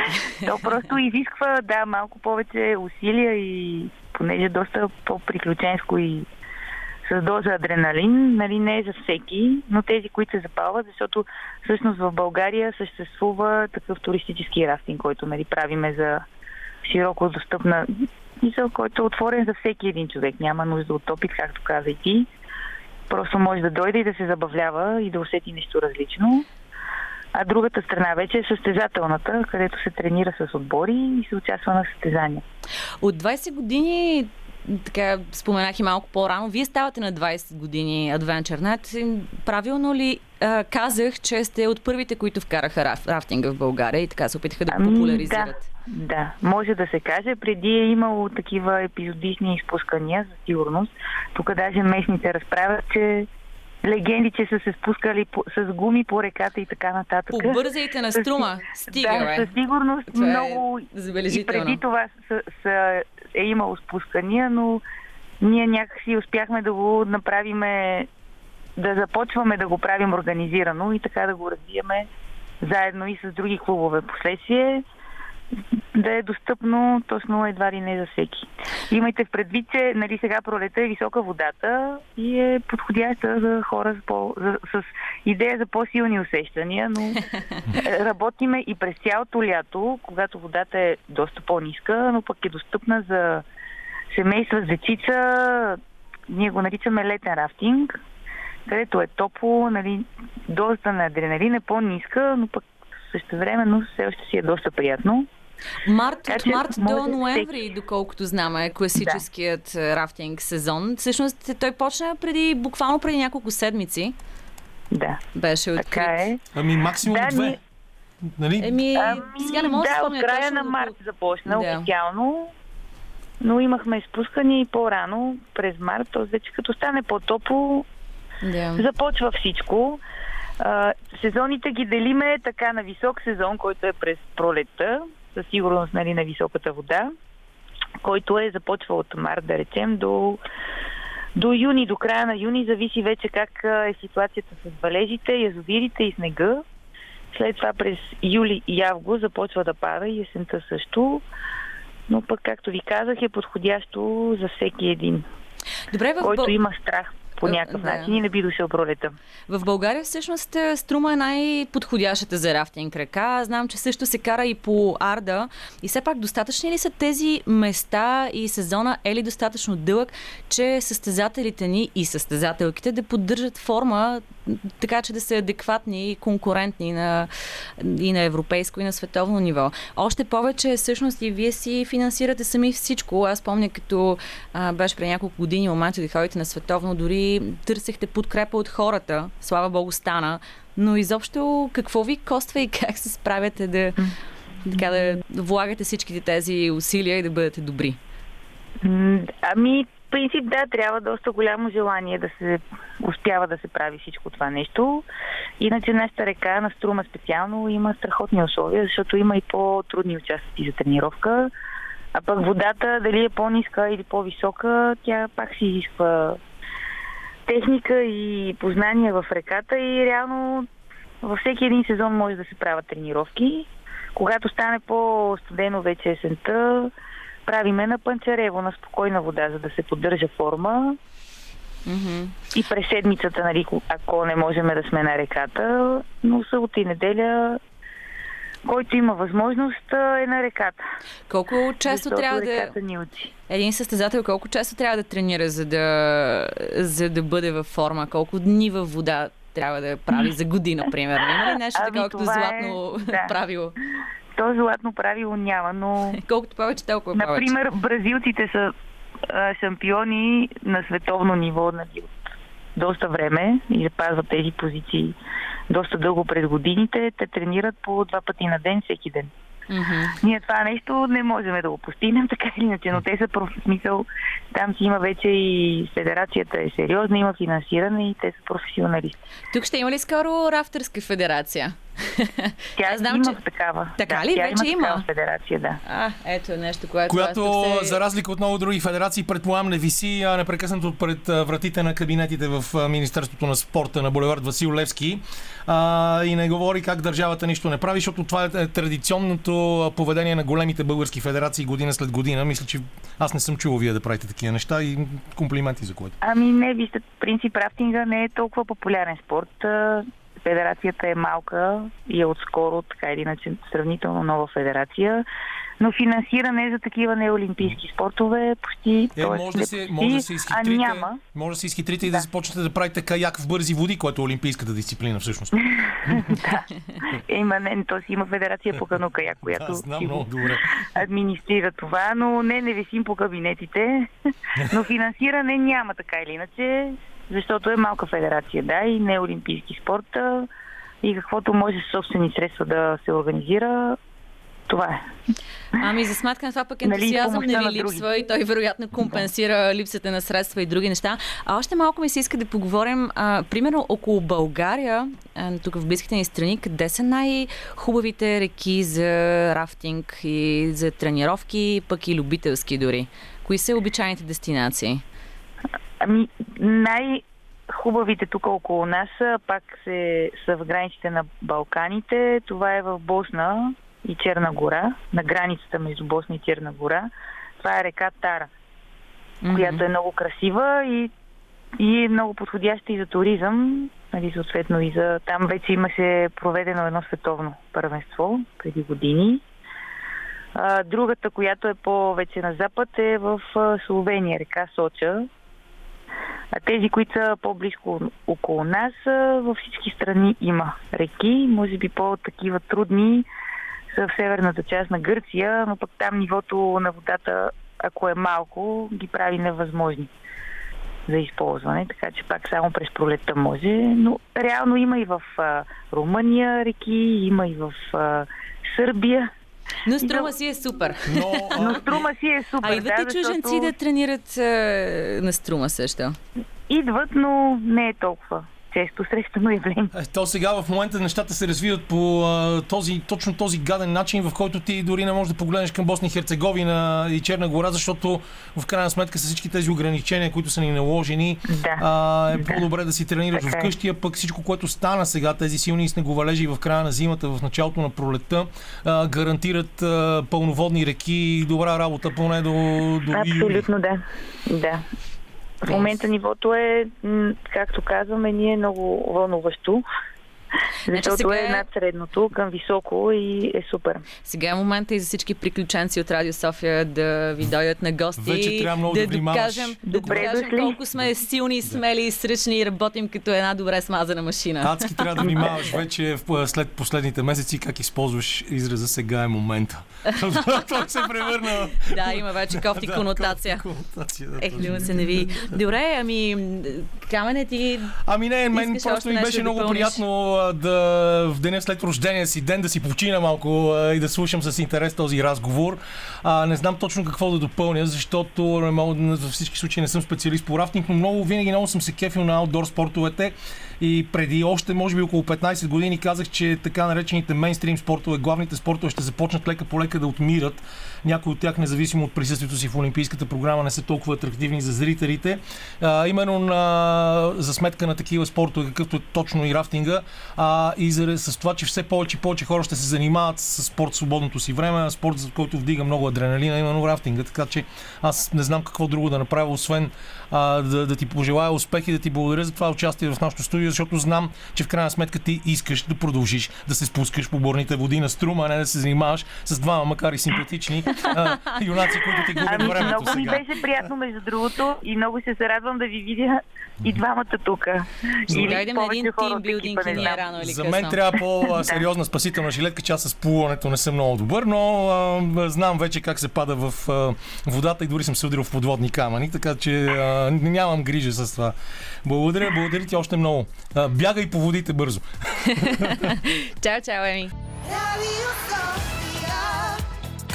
То просто изисква, да, малко повече усилия и понеже доста по-приключенско и с доза адреналин, нали, не е за всеки, но тези, които се запалват, защото всъщност в България съществува такъв туристически рафтинг, който нали, правиме за широко достъпна мисъл, който е отворен за всеки един човек. Няма нужда от опит, както каза и ти. Просто може да дойде и да се забавлява и да усети нещо различно. А другата страна вече е състезателната, където се тренира с отбори и се участва на състезания. От 20 години така споменах и малко по-рано, вие ставате на 20 години AdventureNet. Правилно ли а, казах, че сте от първите, които вкараха раф, рафтинга в България и така се опитаха да го ами, популяризират? Да, да, може да се каже. Преди е имало такива епизодични изпускания, за сигурност. Тук даже местните разправят, че легенди, че са се спускали по, с гуми по реката и така нататък. Побързайте на струма. Стига, да, със сигурност това е много. Е и преди това са, са, е имало спускания, но ние някакси успяхме да го направиме, да започваме да го правим организирано и така да го развиеме заедно и с други клубове. Последствие да е достъпно точно едва ли не за всеки. Имайте в предвид, че нали, сега пролета е висока водата и е подходяща за хора с, по, за, с идея за по-силни усещания, но <laughs> работиме и през цялото лято, когато водата е доста по-ниска, но пък е достъпна за семейства с дечица. Ние го наричаме летен рафтинг, където е топло, нали, дозата на адреналин е по-ниска, но пък също времено все още си е доста приятно. Март, така, от март до ноември, всеки... доколкото знаме, е класическият да. рафтинг сезон. Всъщност той почна преди, буквално преди няколко седмици. Да. Беше открит. Така е. Ами максимум да, две. Ни... Нали? Еми, ами, сега не мога да спомня. Да, от края на март до... започна да. официално. Но имахме изпускани и по-рано, през март, т.е. вече като стане по-топло, да. започва всичко. А, сезоните ги делиме така на висок сезон, който е през пролетта, със сигурност нали, на високата вода. който е започвал от март, да речем, до, до юни, до края на юни, зависи вече как е ситуацията с валежите, язовирите и снега. След това през юли и август започва да пада и есента също. Но пък, както ви казах, е подходящо за всеки един, Добре, в... който има страх по някакъв да. начин и не би дошъл пролета. В България всъщност е, Струма е най-подходящата за рафтинг река. Знам, че също се кара и по Арда. И все пак достатъчни ли са тези места и сезона е ли достатъчно дълъг, че състезателите ни и състезателките да поддържат форма така че да са адекватни и конкурентни на, и на европейско, и на световно ниво. Още повече, всъщност, и вие си финансирате сами всичко. Аз помня, като а, беше преди няколко години момента да ходите на световно, дори търсехте подкрепа от хората. Слава Богу, стана. Но изобщо какво ви коства и как се справяте да, така, да влагате всичките тези усилия и да бъдете добри? Ами, принцип, да, трябва доста голямо желание да се успява да се прави всичко това нещо. Иначе нашата река на Струма специално има страхотни условия, защото има и по-трудни участъци за тренировка. А пък водата, дали е по-ниска или по-висока, тя пак си изисква техника и познания в реката и реално във всеки един сезон може да се правят тренировки. Когато стане по-студено вече есента, правиме на панчарево, на спокойна вода, за да се поддържа форма. Mm-hmm. И през седмицата, нали, ако не можем да сме на реката, но събота и неделя който има възможност е на реката. Колко често Защото трябва да... Ни учи. Един състезател колко често трябва да тренира, за да, за да бъде във форма? Колко дни във вода трябва да прави за година, примерно? Има ли нещо ами, такова, като златно е, да. <laughs> правило? То златно правило няма, но... <laughs> Колкото повече, толкова повече. Например, бразилците са а, шампиони на световно ниво нали, доста време и запазват тези позиции доста дълго през годините. Те тренират по два пъти на ден, всеки ден. Mm-hmm. Ние това нещо не можем да го постигнем, <laughs> така или иначе, но те са в смисъл, там си има вече и федерацията е сериозна, има финансиране и те са професионалисти. Тук ще има ли скоро рафтърска федерация? Тя знам, има че... такава. Така да, ли? Тя вече има? Такава федерация, да. А, ето нещо, което... Която, се... за разлика от много други федерации, предполагам, не виси а непрекъснато пред вратите на кабинетите в Министерството на спорта на булевард Васил Левски а, и не говори как държавата нищо не прави, защото това е традиционното поведение на големите български федерации година след година. Мисля, че аз не съм чувал вие да правите такива неща и комплименти за което. Ами не, вижте, принцип рафтинга не е толкова популярен спорт федерацията е малка и е отскоро, така или иначе, сравнително нова федерация. Но финансиране за такива неолимпийски спортове почти. Е, може, да се, може да се изхитрите, а няма. Може да се изхитрите да. и да започнете да правите каяк в бързи води, което е олимпийската дисциплина всъщност. <laughs> да. Има, не, то си има федерация по кану каяк, <laughs> която да, знам, много добре. администрира това, но не, не висим по кабинетите. <laughs> но финансиране няма така или иначе защото е малка федерация, да, и не е олимпийски спорт. И каквото може с собствени средства да се организира, това е. Ами за сметка на това пък нали, ентусиазъм нали, не ви липсва и той вероятно компенсира да. липсата на средства и други неща. А още малко ми се иска да поговорим, а, примерно около България, а, тук в близките ни страни, къде са най-хубавите реки за рафтинг и за тренировки, пък и любителски дори? Кои са обичайните дестинации? Ами, най- хубавите тук около нас са, пак се, са в границите на Балканите. Това е в Босна и Черна гора, на границата между Босна и Черна гора. Това е река Тара, mm-hmm. която е много красива и, и е много подходяща и за туризъм. Нали, съответно и за... Там вече имаше проведено едно световно първенство преди години. А, другата, която е по-вече на запад, е в Словения, река Соча, а тези, които са по-близко около нас, във всички страни има реки, може би по-такива трудни са в северната част на Гърция, но пък там нивото на водата, ако е малко, ги прави невъзможни за използване, така че пак само през пролета може, но реално има и в а, Румъния реки, има и в а, Сърбия, но струма си е супер. Но, <laughs> Но струма си е супер. А идват да, и чуженци защото... да тренират а, на струма също? Идват, но не е толкова често срещано явление. Е, то сега в момента нещата се развиват по а, този, точно този гаден начин, в който ти дори не можеш да погледнеш към Босна и Херцеговина и Черна гора, защото в крайна сметка с всички тези ограничения, които са ни наложени, да. а, е по-добре да си тренираш така вкъщи, а пък всичко, което стана сега, тези силни снеговалежи в края на зимата, в началото на пролетта, а, гарантират а, пълноводни реки и добра работа поне до, до Абсолютно да. Да. В момента нивото е, както казваме, ние много вълнуващо. Значи Защото сега... е над средното към високо и е супер. Сега е момента и за всички приключенци от Радио София да ви дойдат на гости. Вече трябва много да, да докажем, да докажем колко сме силни, смели и сръчни и работим като една добре смазана машина. Адски трябва да внимаваш вече след последните месеци как използваш израза сега е момента. <laughs> Той се превърна. Да, има вече кофти <laughs> конотация. Ех, се не ви. Добре, ами каменът ти. Ами не, мен просто ми беше много приятно да в деня след рождения си ден да си почина малко и да слушам с интерес този разговор. А, не знам точно какво да допълня, защото не мога, във всички случаи не съм специалист по рафтинг, но много винаги много съм се кефил на аутдор спортовете и преди още може би около 15 години казах, че така наречените мейнстрим спортове, главните спортове ще започнат лека по лека да отмират. Някои от тях, независимо от присъствието си в Олимпийската програма, не са толкова атрактивни за зрителите. А, именно на, за сметка на такива спортове, какъвто е точно и рафтинга, а, и за, с това, че все повече и повече хора ще се занимават с спорт в свободното си време, спорт, за който вдига много адреналина, именно рафтинга. Така че аз не знам какво друго да направя, освен а, да, да ти пожелая успех и да ти благодаря за това участие в нашото студио, защото знам, че в крайна сметка ти искаш да продължиш да се спускаш по борните води на струма, а не да се занимаваш с двама, макар и симпатични а, юнаци, които ти губят ами, времето много сега. ми беше приятно, между другото, и много се зарадвам да ви видя и двамата тук. И дойдем един тимбилдинг и ние рано или За мен трябва <laughs> по-сериозна спасителна жилетка, че аз с плуването не съм много добър, но а, знам вече как се пада в а, водата и дори съм се удрил в подводни камъни, така че а, нямам грижа с това. Благодаря, благодаря ти още много. А, бягай по водите бързо. <laughs> чао, чао, Еми.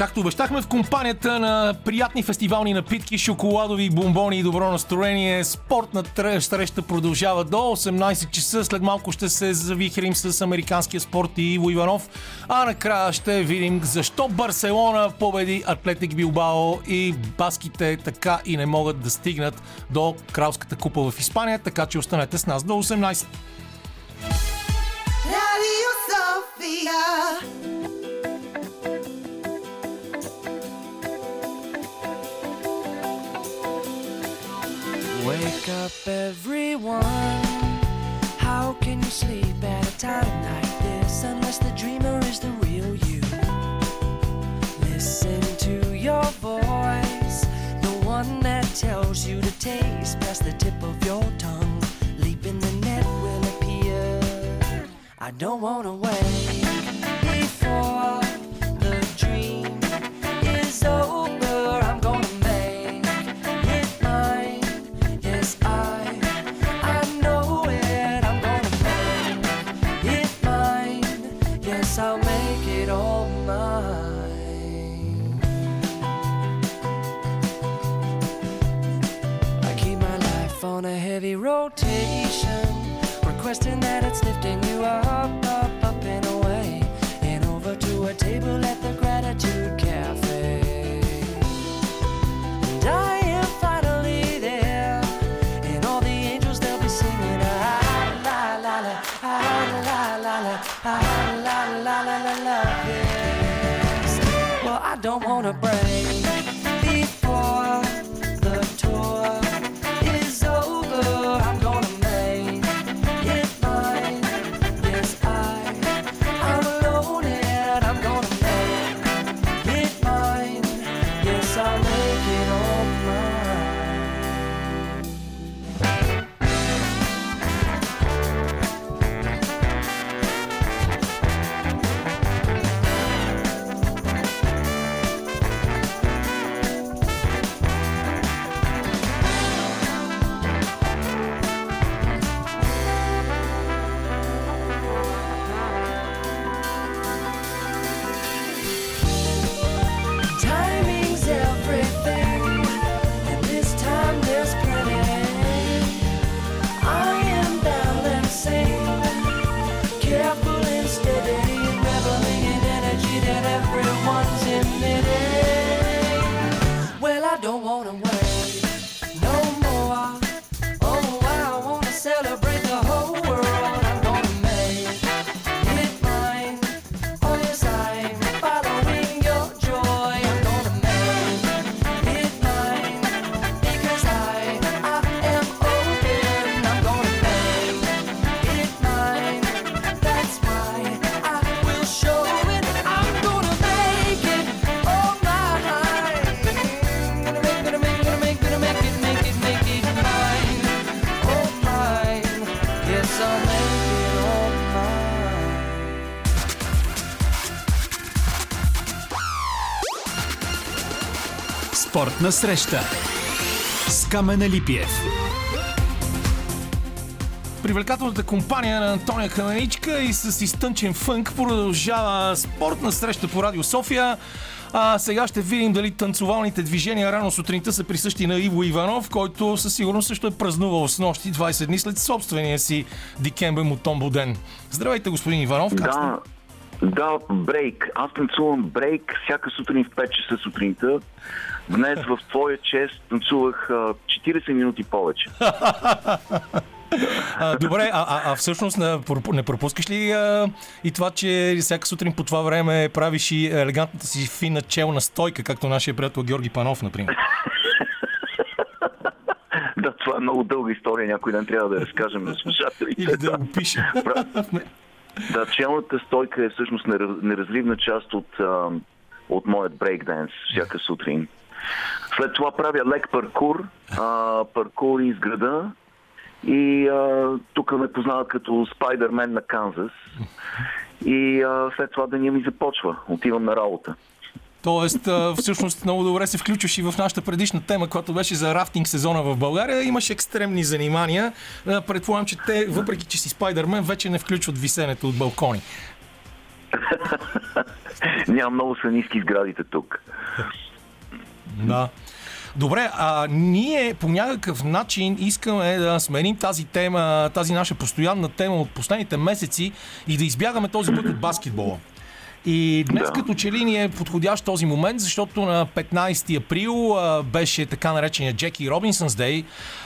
Както обещахме в компанията на приятни фестивални напитки, шоколадови бомбони и добро настроение, спортна среща продължава до 18 часа. След малко ще се завихрим с американския спорт и Иво Иванов. А накрая ще видим защо Барселона победи Атлетик Билбао и баските така и не могат да стигнат до Кралската купа в Испания, така че останете с нас до 18. Radio Sofia. Wake up, everyone. How can you sleep at a time like this unless the dreamer is the real you? Listen to your voice, the one that tells you to taste past the tip of your tongue. Leap in the net will appear. I don't wanna wait before the dream is over. rotation, requesting that it's lifting you up. Спортна среща с Камена Липиев. Привлекателната компания на Антония Каменичка и с изтънчен фънк продължава спортна среща по Радио София. А сега ще видим дали танцовалните движения рано сутринта са присъщи на Иво Иванов, който със сигурност също е празнувал с нощи 20 дни след собствения си Дикембе Мутомбо ден. Здравейте, господин Иванов. Как да, да, брейк. Аз танцувам брейк всяка сутрин в 5 часа сутринта. Днес в твоя чест танцувах 40 минути повече. А, добре, а, а, а всъщност не пропускаш ли а, и това, че всяка сутрин по това време правиш и елегантната си фина челна стойка, както нашия приятел Георги Панов, например? <laughs> да, това е много дълга история, някой ден трябва да разкажем на слушателите. Или да го пишем. <laughs> Да, челната стойка е всъщност неразривна част от, от моят брейкденс всяка сутрин. След това правя лек паркур, а, паркур из града и а, тук ме познават като Спайдермен на Канзас. И а, след това деня ми започва. Отивам на работа. Тоест, всъщност много добре се включваш и в нашата предишна тема, която беше за рафтинг сезона в България. Имаш екстремни занимания. Предполагам, че те, въпреки че си Спайдермен, вече не включват висенето от балкони. <laughs> Няма много са ниски сградите тук. Да. Добре, а ние по някакъв начин искаме да сменим тази тема, тази наша постоянна тема от последните месеци и да избягаме този път от баскетбола. И днес да. като че ли ни е подходящ този момент, защото на 15 април а, беше така наречения Джеки Робинсънс Дей,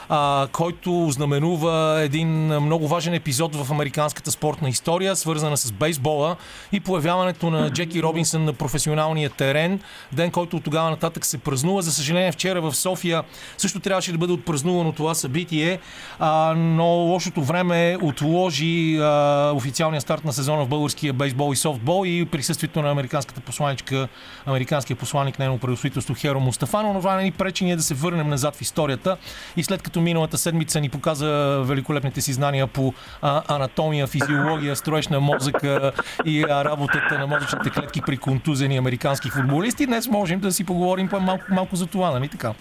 а, който знаменува един много важен епизод в американската спортна история, свързана с бейсбола и появяването на Джеки Робинсън на професионалния терен. Ден, който от тогава нататък се празнува. За съжаление, вчера в София също трябваше да бъде отпразнувано това събитие, а, но лошото време отложи а, официалния старт на сезона в българския бейсбол и софтбол и присъствието на американската посланичка, американския посланник на правителство Херо Мустафа, но това не ни пречи ние да се върнем назад в историята и след като миналата седмица ни показа великолепните си знания по а, анатомия, физиология, строеж на мозъка и а, работата на мозъчните клетки при контузени американски футболисти, днес можем да си поговорим малко, малко за това, нали така?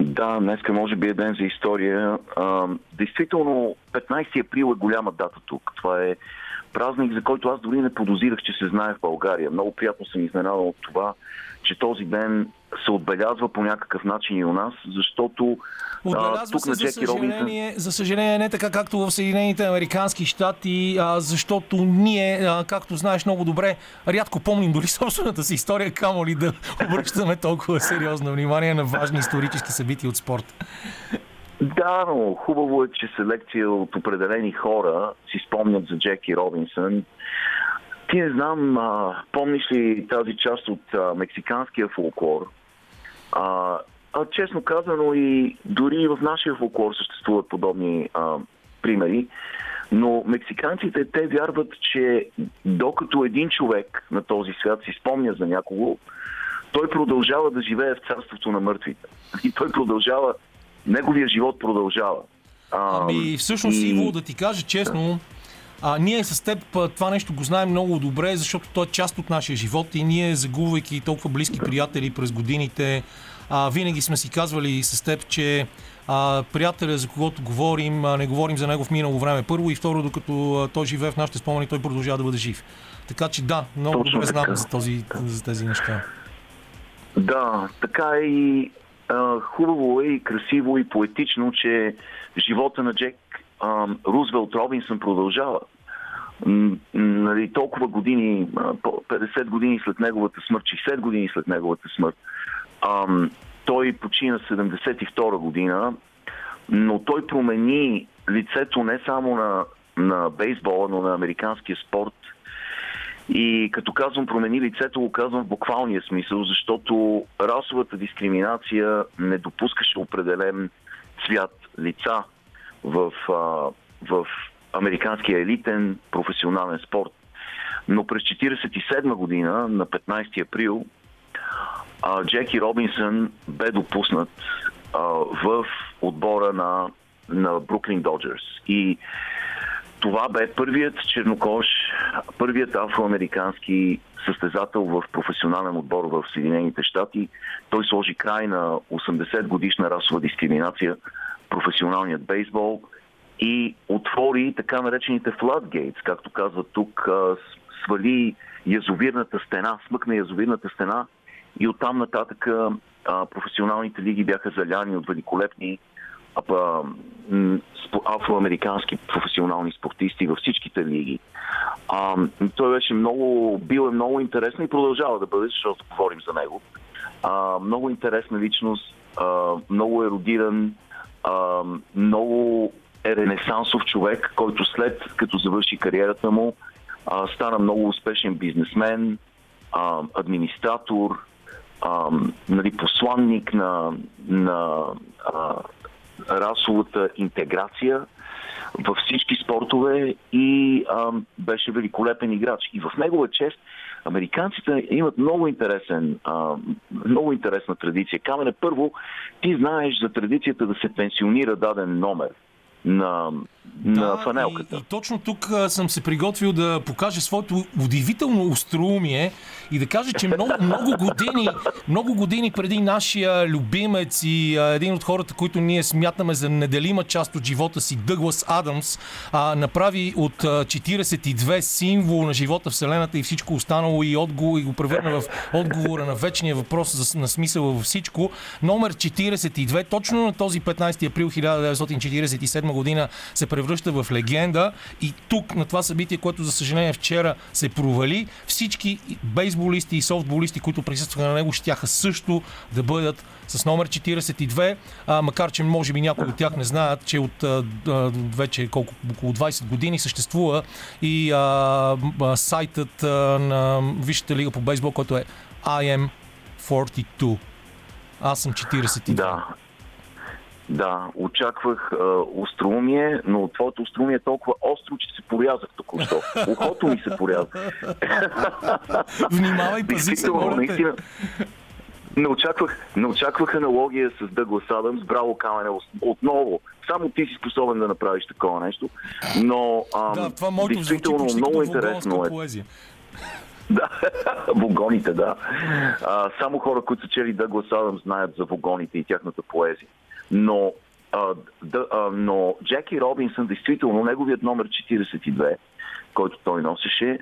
Да, днеска може би е ден за история. А, действително, 15 април е голяма дата тук. Това е празник, за който аз дори не подозирах, че се знае в България. Много приятно съм изненадан от това, че този ден се отбелязва по някакъв начин и у нас, защото Отбелязва а, тук се, на Джеки за съжаление, Робинсън... за съжаление не така както в Съединените Американски щати, а, защото ние, а, както знаеш много добре, рядко помним дори <laughs> собствената си история, камо ли да <laughs> обръщаме толкова сериозно внимание на важни исторически събития от спорта. Да, но хубаво е, че селекция от определени хора си спомнят за Джеки Робинсън. Ти не знам, а, помниш ли тази част от а, мексиканския фолклор? А, а честно казано и дори в нашия фолклор съществуват подобни а, примери. Но мексиканците, те вярват, че докато един човек на този свят си спомня за някого, той продължава да живее в царството на мъртвите. И той продължава неговия живот продължава. А, ами всъщност, и... Иво, да ти кажа честно, а, ние с теб това нещо го знаем много добре, защото то е част от нашия живот и ние, загубвайки толкова близки приятели през годините, а, винаги сме си казвали с теб, че а, приятеля, за когото говорим, а, не говорим за него в минало време първо и второ, докато а, той живее в нашите спомени, той продължава да бъде жив. Така че да, много Точно добре знам за, този, за тези неща. Да, така е и хубаво е и красиво и поетично, че живота на Джек Рузвелт Робинсън продължава. Нали, толкова години, 50 години след неговата смърт, 60 години след неговата смърт, той почина 72 година, но той промени лицето не само на, на бейсбола, но на американския спорт и като казвам промени лицето, го казвам в буквалния смисъл, защото расовата дискриминация не допускаше определен цвят лица в, в американския елитен професионален спорт. Но през 1947 година, на 15 април, Джеки Робинсън бе допуснат в отбора на, на Бруклин Доджерс. И това бе първият чернокож, първият афроамерикански състезател в професионален отбор в Съединените щати. Той сложи край на 80 годишна расова дискриминация професионалният бейсбол и отвори така наречените floodgates, както казват тук, свали язовирната стена, смъкна язовирната стена и оттам нататък професионалните лиги бяха заляни от великолепни афроамерикански професионални спортисти във всичките лиги. А, той беше много, бил е много интересен и продължава да бъде, защото говорим за него. А, много интересна личност, а, много еродиран, а, много е ренесансов човек, който след като завърши кариерата му, а, стана много успешен бизнесмен, а, администратор, а, нали, посланник на, на а, расовата интеграция във всички спортове и а, беше великолепен играч. И в негова чест Американците имат много, интересен, а, много интересна традиция. Камене, първо, ти знаеш за традицията да се пенсионира даден номер на, да, на фанелката. И, и точно тук съм се приготвил да покажа своето удивително остроумие и да кажа, че много, <laughs> много, години, много години преди нашия любимец и а, един от хората, които ние смятаме за неделима част от живота си, Дъглас Адамс, а, направи от а, 42 символ на живота, Вселената и всичко останало и, отговор, и го превърна в отговора на вечния въпрос за, на смисъл във всичко. Номер 42, точно на този 15 април 1947 година се превръща в легенда и тук на това събитие, което за съжаление вчера се провали, всички бейсболисти и софтболисти, които присъстваха на него, щяха също да бъдат с номер 42, а, макар че може би някои от тях не знаят, че от а, вече колко, около 20 години съществува и а, а, сайтът а, на Висшата лига по бейсбол, който е I am 42. Аз съм 42. Да, да, очаквах а, остроумие, но твоето остроумие е толкова остро, че се порязах току-що. Ухото ми се поряза. <laughs> Внимавай, пази се, наистина, не очаквах, не очаквах аналогия с Дъглас Адамс, браво Камене, отново. Само ти си способен да направиш такова нещо. Но ам, да, това моето действително много интересно е. Поезия. <laughs> Да, вогоните, да. А, само хора, които са чели Дъглас Адамс, знаят за вогоните и тяхната поезия. Но, а, да, а, но Джеки Робинсън, действително, неговият номер 42, който той носеше,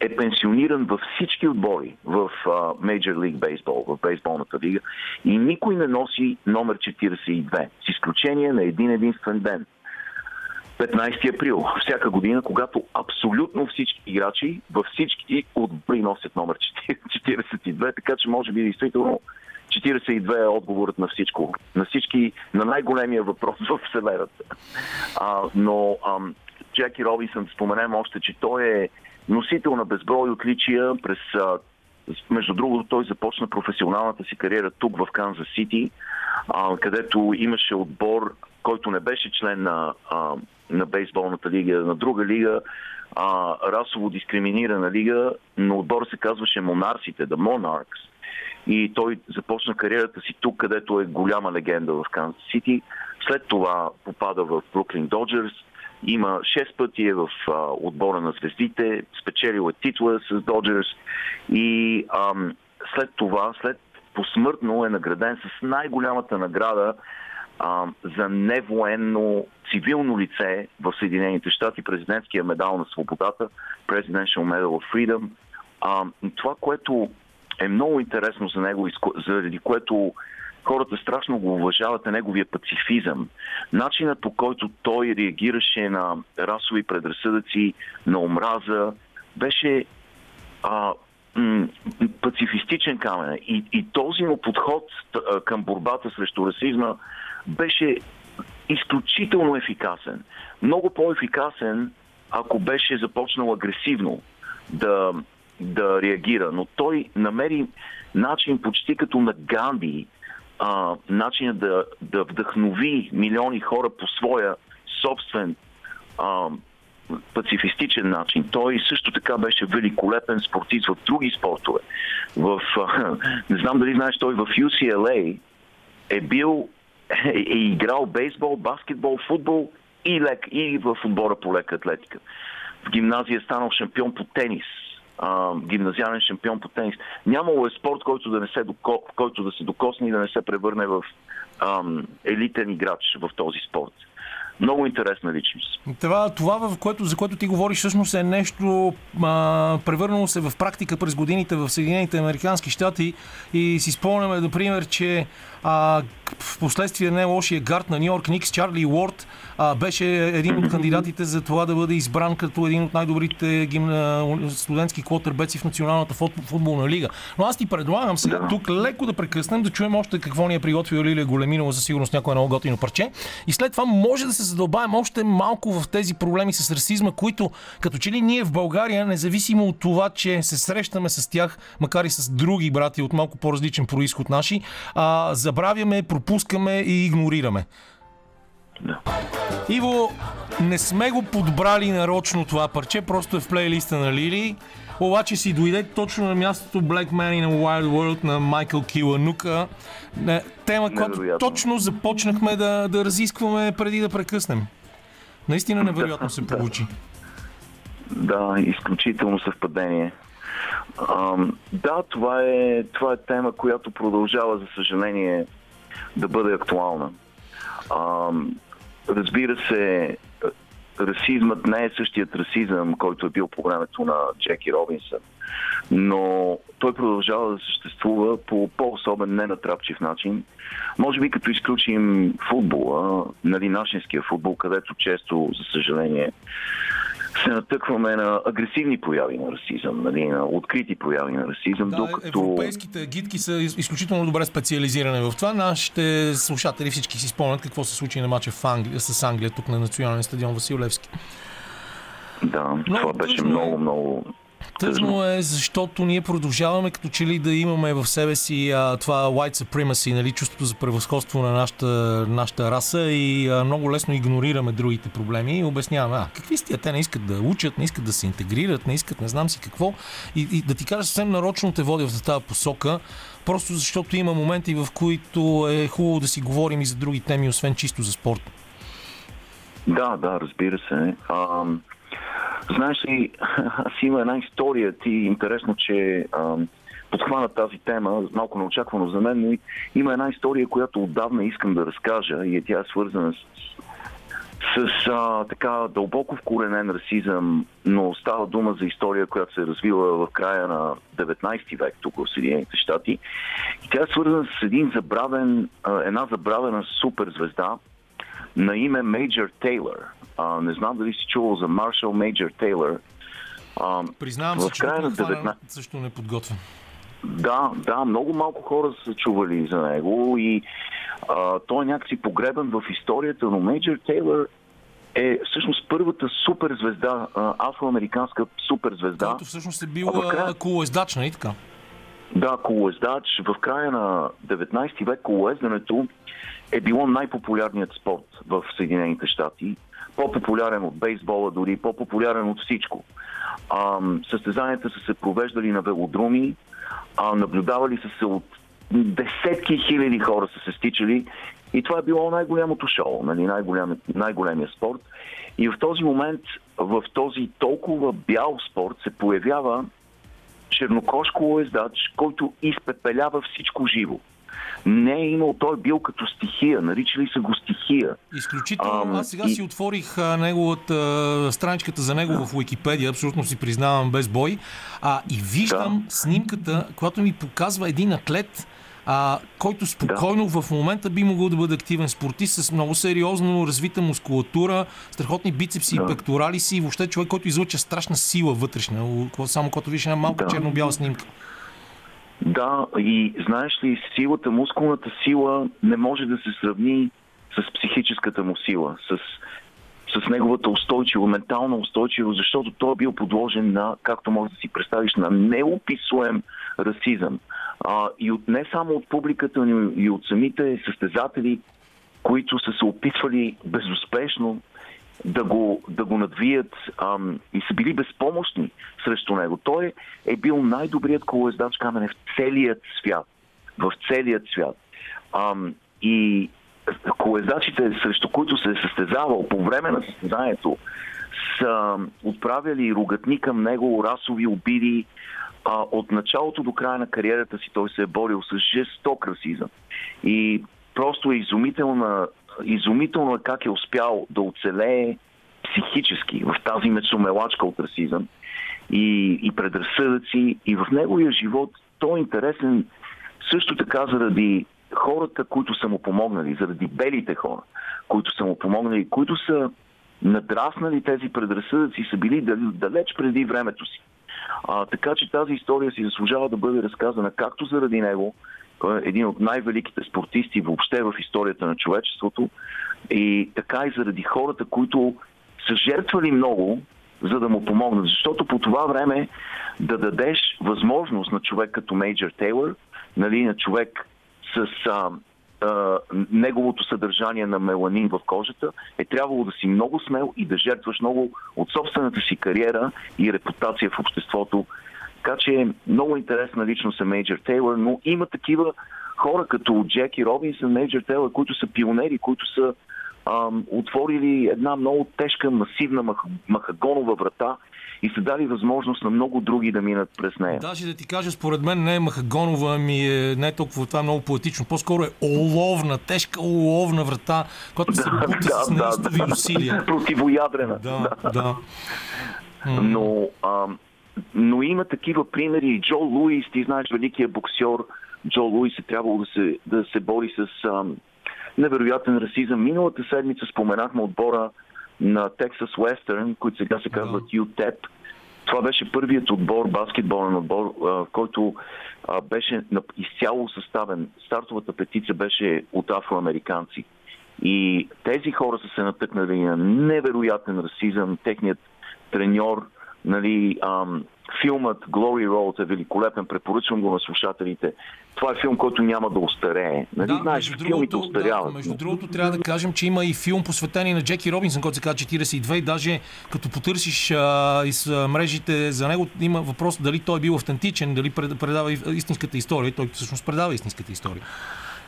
е пенсиониран във всички отбори в uh, Major League Baseball, в бейсболната лига и никой не носи номер 42, с изключение на един единствен ден. 15 април, всяка година, когато абсолютно всички играчи във всички отбори носят номер 42, така че може би действително 42 е отговорът на всичко. На всички, на най-големия въпрос в Вселената. А, но а, Джеки Робинсън, споменем още, че той е носител на безброй отличия през а, между другото, той започна професионалната си кариера тук в Канзас Сити, а, където имаше отбор, който не беше член на, а, на бейсболната лига, на друга лига, а, расово дискриминирана лига, но отбор се казваше Монарсите, The Monarchs и той започна кариерата си тук, където е голяма легенда в Канзас Сити. След това попада в Бруклин Доджерс, има 6 пъти е в а, отбора на звездите, спечелил е титла с Доджерс и ам, след това, след посмъртно е награден с най-голямата награда а, за невоенно цивилно лице в Съединените щати, президентския медал на свободата, Presidential Medal of Freedom. А, това, което е много интересно за него, заради което хората страшно го уважават е неговия пацифизъм. Начинът по който той реагираше на расови предразсъдъци, на омраза, беше а, м- пацифистичен камен. И, и този му подход а, към борбата срещу расизма беше изключително ефикасен. Много по-ефикасен, ако беше започнал агресивно да да реагира, но той намери начин почти като на Ганди, а, начин да, да вдъхнови милиони хора по своя собствен а, пацифистичен начин. Той също така беше великолепен спортист в други спортове. В, а, <laughs> не знам дали знаеш, той в UCLA е бил, е, е играл бейсбол, баскетбол, футбол и, лек, и в отбора по лека атлетика. В гимназия е станал шампион по тенис. А, гимназиален шампион по тенис. Нямало е спорт, който да, не се доко, който да се докосне и да не се превърне в ам, елитен играч в този спорт много интересна личност. Това, това в което, за което ти говориш, всъщност е нещо а, превърнало се в практика през годините в Съединените Американски щати и си спомняме, например, че а, в последствие не лошия гард на Нью Йорк Никс, Чарли Уорд, а, беше един от кандидатите за това да бъде избран като един от най-добрите гимна, студентски квотербеци в Националната футболна лига. Но аз ти предлагам сега да. тук леко да прекъснем, да чуем още какво ни е приготвил Лилия Големинова, със сигурност някое много готино парче. И след това може да се задълбаем още малко в тези проблеми с расизма, които като че ли ние в България, независимо от това, че се срещаме с тях, макар и с други брати от малко по-различен происход наши, а, забравяме, пропускаме и игнорираме. Да. Иво, не сме го подбрали нарочно това парче, просто е в плейлиста на Лили. Обаче си дойде точно на мястото Black Man in a Wild World на Майкъл Киланука. Тема, която точно започнахме да, да разискваме преди да прекъснем. Наистина невероятно се получи. Да, изключително съвпадение. Да, това е, това е тема, която продължава, за съжаление, да бъде актуална. Ам, разбира се, расизмът не е същият расизъм, който е бил по времето на Джеки Робинсън. Но той продължава да съществува по по-особен, ненатрапчив начин. Може би като изключим футбола, нали, нашинския футбол, където често, за съжаление, се натъкваме на агресивни прояви на расизъм, нали, на открити прояви на расизъм. Да, докато... Европейските гидки са изключително добре специализирани в това. Нашите слушатели всички си спомнят какво се случи на матча в Англия, с Англия, тук на националния стадион Васил Левски. Да, Но, това беше много, много Тъжно е, защото ние продължаваме като че ли да имаме в себе си а, това white supremacy, нали, чувството за превъзходство на нашата, нашата раса и а, много лесно игнорираме другите проблеми и обясняваме, а какви сте, те не искат да учат, не искат да се интегрират, не искат не знам си какво. И, и да ти кажа съвсем нарочно те водя в тази посока, просто защото има моменти, в които е хубаво да си говорим и за други теми, освен чисто за спорт. Да, да, разбира се. А, Знаеш ли, <laughs> аз има една история, ти интересно, че а, подхвана тази тема, малко неочаквано за мен, но има една история, която отдавна искам да разкажа и е тя е свързана с, с а, така дълбоко вкоренен расизъм, но става дума за история, която се е развила в края на 19 век тук в Съединените щати. И тя е свързана с един забравен, една забравена суперзвезда на име Мейджор Тейлър. А, не знам дали си чувал за Маршал Мейджор Тейлър. Признавам се, че на 19... също не подготвям. Да, да, много малко хора са чували за него и а, той е някакси погребан в историята, но Мейджор Тейлър е всъщност първата суперзвезда, афроамериканска суперзвезда. Който всъщност е бил края... колоездач, нали така? Да, колоездач. В края на 19 век колоездането е било най-популярният спорт в Съединените щати по-популярен от бейсбола, дори по-популярен от всичко. А, състезанията са се провеждали на велодруми, а, наблюдавали са се от десетки хиляди хора са се стичали и това е било най-голямото шоу, нали, най-голям, най-големия спорт. И в този момент, в този толкова бял спорт се появява чернокош колоездач, който изпепелява всичко живо не е имал, той е бил като стихия, наричали са го стихия. Изключително. Аз сега и... си отворих а, неговата страничката за него в Уикипедия, абсолютно си признавам без бой, а, и виждам да. снимката, която ми показва един атлет, а, който спокойно да. в момента би могъл да бъде активен спортист с много сериозно развита мускулатура, страхотни бицепси да. и пекторали си, въобще човек, който излъча страшна сила вътрешна, само като виж една малка да. черно-бяла снимка. Да, и знаеш ли, силата, мускулната сила не може да се сравни с психическата му сила, с, с неговата устойчиво, ментална устойчивост, защото той е бил подложен на, както може да си представиш, на неописуем расизъм. А, и от, не само от публиката, но и от самите състезатели, които са се опитвали безуспешно да го, да го надвият ам, и са били безпомощни срещу него. Той е бил най-добрият колоездач камене в целият свят. В целият свят. Ам, и колезачите, срещу които се е състезавал по време на състезанието, са отправили ругатни към него, расови обиди. А, от началото до края на кариерата си той се е борил с жесток расизъм. И просто е изумителна, изумително е как е успял да оцелее психически в тази мецомелачка от расизъм и, и предразсъдъци. И в неговия живот той е интересен също така заради хората, които са му помогнали, заради белите хора, които са му помогнали, които са надраснали тези предразсъдъци, са били далеч преди времето си. А, така че тази история си заслужава да бъде разказана както заради него, един от най-великите спортисти въобще в историята на човечеството, и така и заради хората, които са жертвали много, за да му помогнат. Защото по това време да дадеш възможност на човек като Мейджор Тейлър, нали, на човек с а, а, неговото съдържание на меланин в кожата, е трябвало да си много смел и да жертваш много от собствената си кариера и репутация в обществото. Така че много интересна личност е Мейджор Тейлър, но има такива хора като Джеки Робинсън, Мейджор Тейлър, които са пионери, които са ам, отворили една много тежка, масивна мах, махагонова врата и са дали възможност на много други да минат през нея. Даже да ти кажа, според мен не е махагонова, ами е, не е толкова това е много поетично. По-скоро е оловна, тежка оловна врата, която се работи да, с неистови да, усилия. <laughs> Противоядрена. Да, да. да. Но, а, но има такива примери. Джо Луис, ти знаеш, великият боксер, Джо Луис е трябвало да се, да се бори с а, невероятен расизъм. Миналата седмица споменахме отбора на Texas Western, които сега се казват UTEP. Това беше първият отбор, баскетболен отбор, който беше изцяло съставен. Стартовата петица беше от афроамериканци. И тези хора са се натъкнали на невероятен расизъм. Техният треньор, нали, ам, Филмът Glory Road е великолепен, препоръчвам го на слушателите. Това е филм, който няма да остарее. Нали да, знаеш, между филмите другото, остаряват. Да, между другото, трябва да кажем, че има и филм посветен на Джеки Робинсън, който се казва 42 и даже като потърсиш а, из а, мрежите за него, има въпрос дали той е бил автентичен, дали предава истинската история. Той всъщност предава истинската история.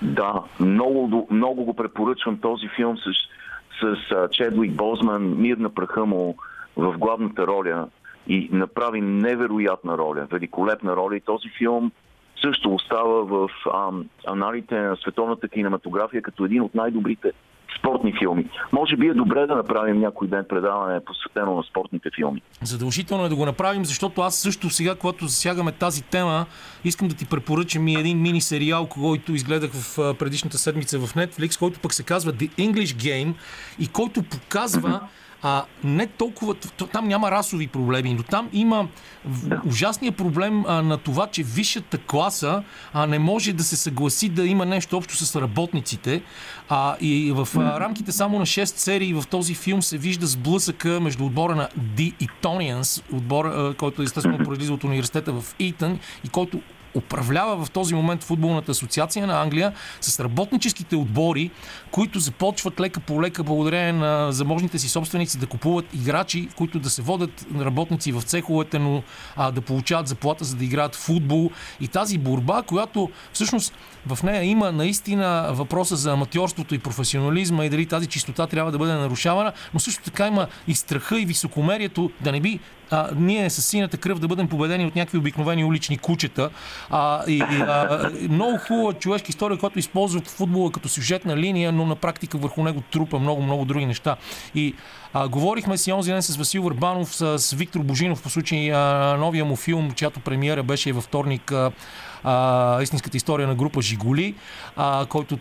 Да, много, много го препоръчвам този филм с, с Чедвик Бозман, Мир на праха му в главната роля и направи невероятна роля, великолепна роля и този филм също остава в аналите на световната кинематография като един от най-добрите спортни филми. Може би е добре да направим някой ден предаване посветено на спортните филми. Задължително е да го направим, защото аз също сега, когато засягаме тази тема, искам да ти препоръчам и един мини сериал, който изгледах в предишната седмица в Netflix, който пък се казва The English Game и който показва <clears throat> а, не толкова, там няма расови проблеми, но там има да. ужасния проблем а, на това, че висшата класа а, не може да се съгласи да има нещо общо с работниците. А, и в а, рамките само на 6 серии в този филм се вижда сблъсъка между отбора на The Etonians, отбор, а, който естествено произлиза от университета в Итън и който управлява в този момент футболната асоциация на Англия с работническите отбори, които започват лека по лека, благодарение на заможните си собственици, да купуват играчи, които да се водят работници в цеховете, но а, да получават заплата, за да играят футбол. И тази борба, която всъщност в нея има наистина въпроса за аматьорството и професионализма и дали тази чистота трябва да бъде нарушавана, но също така има и страха и високомерието да не би а, ние с синята кръв да бъдем победени от някакви обикновени улични кучета. А, и, а, много хубава човешка история, която използва футбола като сюжетна линия, но на практика върху него трупа много, много други неща. И а, говорихме си онзи ден с Васил Върбанов, с, с Виктор Божинов, по случай а, новия му филм, чиято премиера беше във вторник. А, а, истинската история на група Жигули, а, който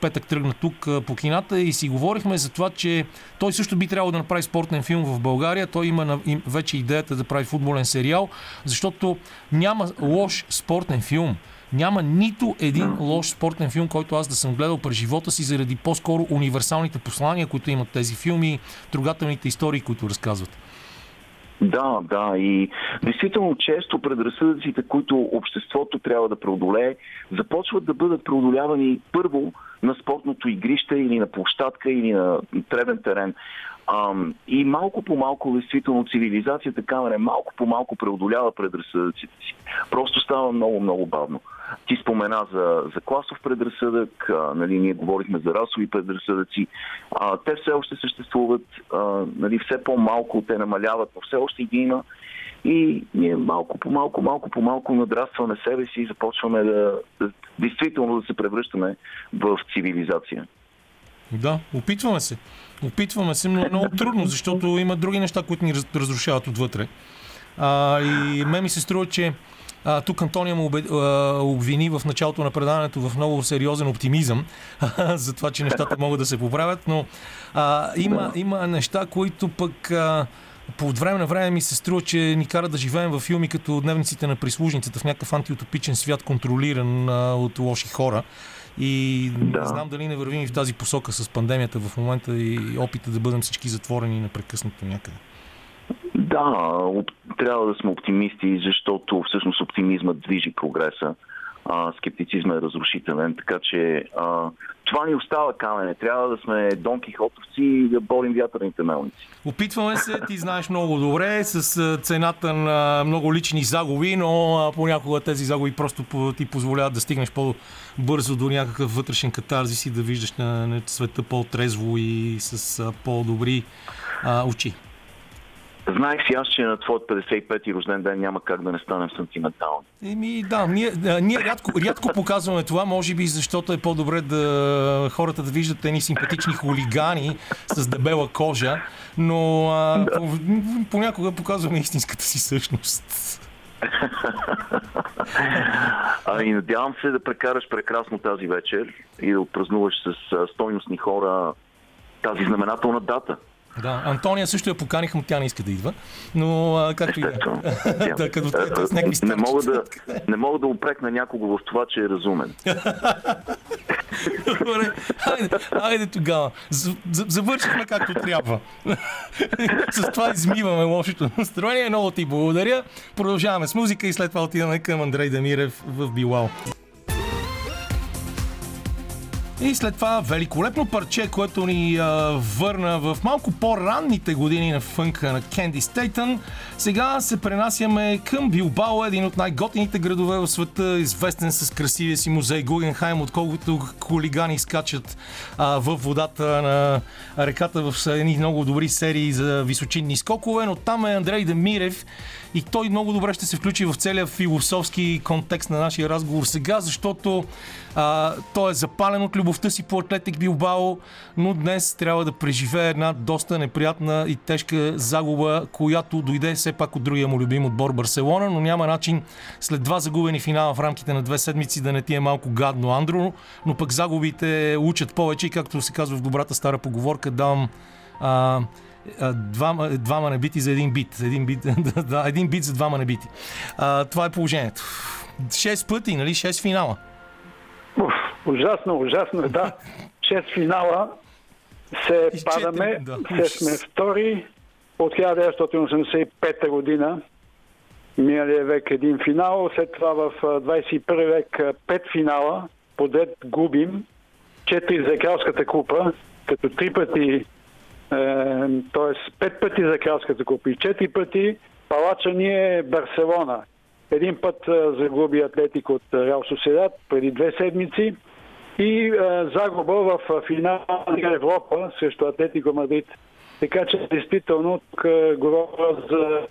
петък тръгна тук по кината и си говорихме за това, че той също би трябвало да направи спортен филм в България. Той има вече идеята да прави футболен сериал, защото няма лош спортен филм. Няма нито един лош спортен филм, който аз да съм гледал през живота си, заради по-скоро универсалните послания, които имат тези филми, трогателните истории, които разказват. Да, да. И действително често предразсъдъците, които обществото трябва да преодолее, започват да бъдат преодолявани първо на спортното игрище или на площадка или на тревен терен. Ам, и малко по малко, действително, цивилизацията камера малко по малко преодолява предразсъдъците си. Просто става много, много бавно. Ти спомена за, за класов предразсъдък, а, нали, ние говорихме за расови предразсъдъци. А, те все още съществуват, а, нали, все по-малко те намаляват, но все още ги има. И ние малко по малко, малко по малко надрастваме себе си и започваме да, да действително да се превръщаме в цивилизация. Да, опитваме се. Опитваме се, но е много трудно, защото има други неща, които ни разрушават отвътре. А, и ме ми се струва, че а, тук Антония му обвини в началото на предаването в много сериозен оптимизъм <laughs> за това, че нещата могат да се поправят, но а, има, има неща, които пък а, по време на време ми се струва, че ни кара да живеем в филми като Дневниците на прислужницата в някакъв антиутопичен свят, контролиран а, от лоши хора. И да. не знам дали не вървим и в тази посока с пандемията в момента и опита да бъдем всички затворени непрекъснато някъде. Да, трябва да сме оптимисти, защото всъщност оптимизмът движи прогреса. А, скептицизма е разрушителен, така че а, това ни остава камене. Трябва да сме Дон Кихотовци и да борим вятърните мелници. Опитваме се, ти знаеш много добре, с цената на много лични загуби, но понякога тези загуби просто ти позволяват да стигнеш по-бързо до някакъв вътрешен катарзис и да виждаш на света по-трезво и с по-добри а, очи. Знаех си аз, че на твоят 55-ти рожден ден няма как да не станем сантиментални. Еми да, ние, ние рядко, рядко показваме това, може би защото е по-добре да хората да виждат едни симпатични хулигани с дебела кожа, но а, да. понякога показваме истинската си същност. <laughs> Ами надявам се да прекараш прекрасно тази вечер и да отпразнуваш с стойностни хора тази знаменателна дата. Да, Антония също я поканих, но тя не иска да идва. Но а, както и да. <laughs> да като с някакви не, мога да, не мога да упрекна някого в това, че е разумен. <laughs> Добре, хайде, хайде тогава. Завършихме както трябва. <laughs> с това измиваме лошото настроение. Много ти благодаря. Продължаваме с музика и след това отиваме към Андрей Дамирев в Билал. И след това великолепно парче, което ни а, върна в малко по-ранните години на фънка на Кенди Стейтън. Сега се пренасяме към Билбао, един от най-готините градове в света, известен с красивия си музей Гугенхайм, отколкото хулигани скачат а, в водата на реката в едни много добри серии за височинни скокове, но там е Андрей Демирев и той много добре ще се включи в целия философски контекст на нашия разговор сега, защото а, той е запален от любовта си по Атлетик Билбао, но днес трябва да преживее една доста неприятна и тежка загуба, която дойде все пак от другия му любим отбор Барселона, но няма начин след два загубени финала в рамките на две седмици да не ти е малко гадно Андро, но пък загубите учат повече и както се казва в добрата стара поговорка, давам а, двама, двама набити за един бит. Един бит, <laughs> да, един бит за двама набити. А, това е положението. Шест пъти, нали? Шест финала. Уф, ужасно, ужасно, да. Шест финала се Изчетен, падаме, да. се сме втори от 1985 година. Миналия век един финал, след това в 21 век пет финала, подред губим, четири за кралската купа, като три пъти т.е. пет пъти за кралската купа и четири пъти палача ни е Барселона. Един път загуби Атлетик от Реал Соседат преди две седмици и загуба в финал на Европа срещу Атлетико Мадрид. Така че, действително, тук говоря за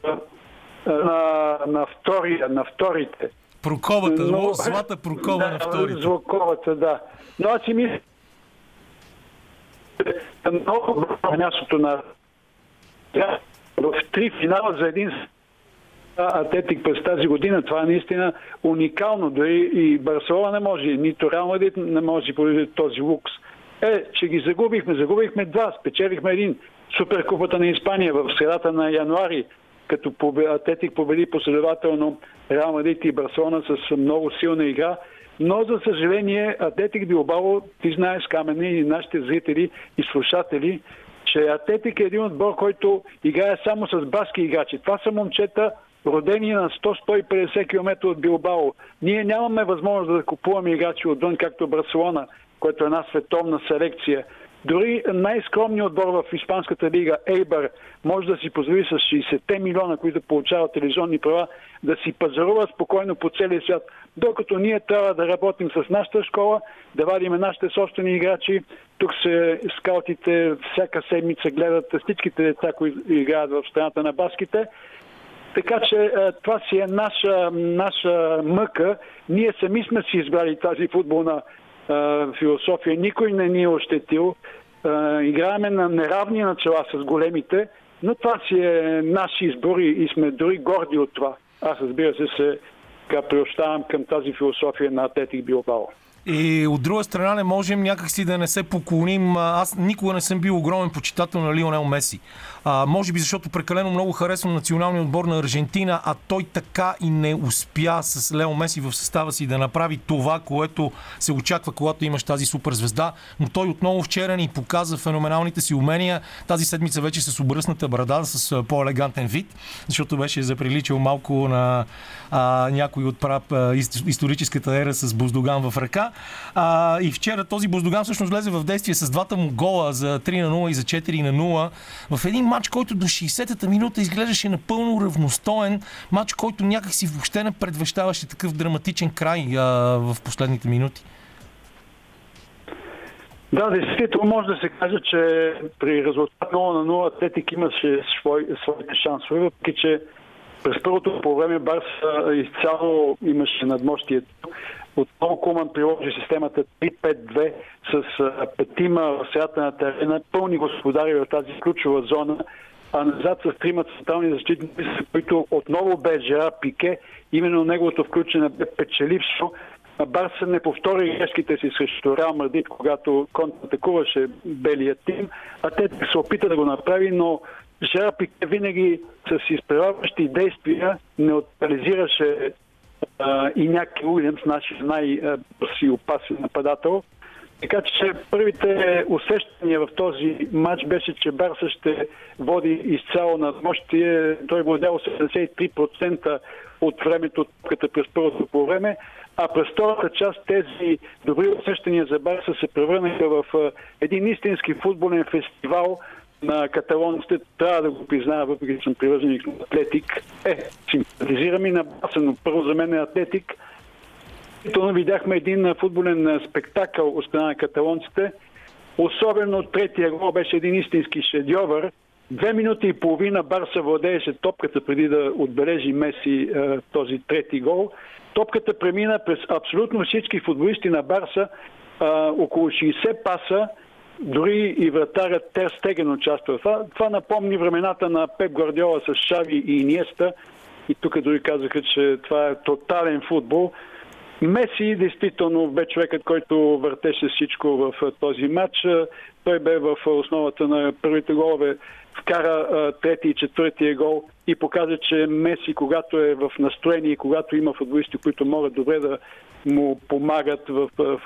на, на, втори, на вторите. Проковата, Но, злата прокова да, на вторите. Злоковата, да. Но аз си мисля, много мястото на в три финала за един Атлетик през тази година. Това е наистина уникално. Дори и Барселона не може, нито Реал Мадрид не може по този лукс. Е, че ги загубихме. Загубихме два. Спечелихме един. Суперкупата на Испания в средата на януари, като Атлетик победи последователно Реал Мадрид и Барселона с много силна игра. Но, за съжаление, Атлетик Билбао, ти знаеш, Камене и нашите зрители и слушатели, че Атлетик е един отбор, който играе само с баски играчи. Това са момчета, родени на 100-150 км от Билбао. Ние нямаме възможност да купуваме играчи отвън, както Барселона, което е една световна селекция. Дори най-скромният отбор в Испанската лига, Ейбър, може да си позволи с 60 милиона, които получават телевизионни права, да си пазарува спокойно по целия свят. Докато ние трябва да работим с нашата школа, да вадим нашите собствени играчи. Тук се скаутите всяка седмица гледат всичките деца, които играят в страната на баските. Така че това си е наша, наша мъка. Ние сами сме си избрали тази футболна философия. Никой не ни е ощетил. Играеме на неравни начала с големите, но това си е наш избор и сме дори горди от това. Аз разбира се се приощавам към тази философия на Атлетик Билбао. И от друга страна не можем някакси да не се поклоним. Аз никога не съм бил огромен почитател на Лионел Меси. А, може би защото прекалено много харесвам националния отбор на Аржентина, а той така и не успя с Лео Меси в състава си да направи това, което се очаква, когато имаш тази суперзвезда. Но той отново вчера ни показа феноменалните си умения. Тази седмица вече с обръсната брада, с по-елегантен вид, защото беше заприличал малко на а, някой от прап, историческата ера с Боздоган в ръка. А, и вчера този Боздоган всъщност влезе в действие с двата му гола за 3 на 0 и за 4 на 0 в един матч, който до 60-та минута изглеждаше напълно равностоен. Матч, който някакси въобще не предвещаваше такъв драматичен край а, в последните минути. Да, действително може да се каже, че при резултат 0 на 0 Атлетик имаше свой, своите шансове, въпреки че през първото по време Барса изцяло имаше надмощието. Отново Куман приложи системата 3-5-2 с петима в средата на терена, пълни господари в тази ключова зона, а назад с трима централни защитници, които отново бе Жера Пике, именно неговото включване бе печелившо. Барса не повтори грешките си срещу Реал Мадrid, когато контратакуваше белия тим, а те се опита да го направи, но Жера Пике винаги с изпреварващи действия неутрализираше и някакви Уилямс, нашия най-си опасен нападател. Така че първите усещания в този матч беше, че Барса ще води изцяло на мощие. Той владял 73% от времето като през първото по време, а през втората част тези добри усещания за Барса се превърнаха в един истински футболен фестивал, на каталонците, трябва да го призная, въпреки че съм привърженик на Атлетик. Е, симпатизирам и на Баса, но първо за мен е Атлетик. Ето видяхме един футболен спектакъл от страна на каталонците. Особено третия гол беше един истински шедьовър. Две минути и половина Барса владееше топката преди да отбележи Меси е, този трети гол. Топката премина през абсолютно всички футболисти на Барса, е, около 60 паса, дори и вратарят Тер Стеген участва това. Това напомни времената на Пеп Гвардиола с Шави и Иниеста. И тук дори казаха, че това е тотален футбол. Меси действително бе човекът, който въртеше всичко в този матч. Той бе в основата на първите голове, вкара трети и четвъртия гол и показа, че Меси, когато е в настроение когато има футболисти, които могат добре да му помагат в, в,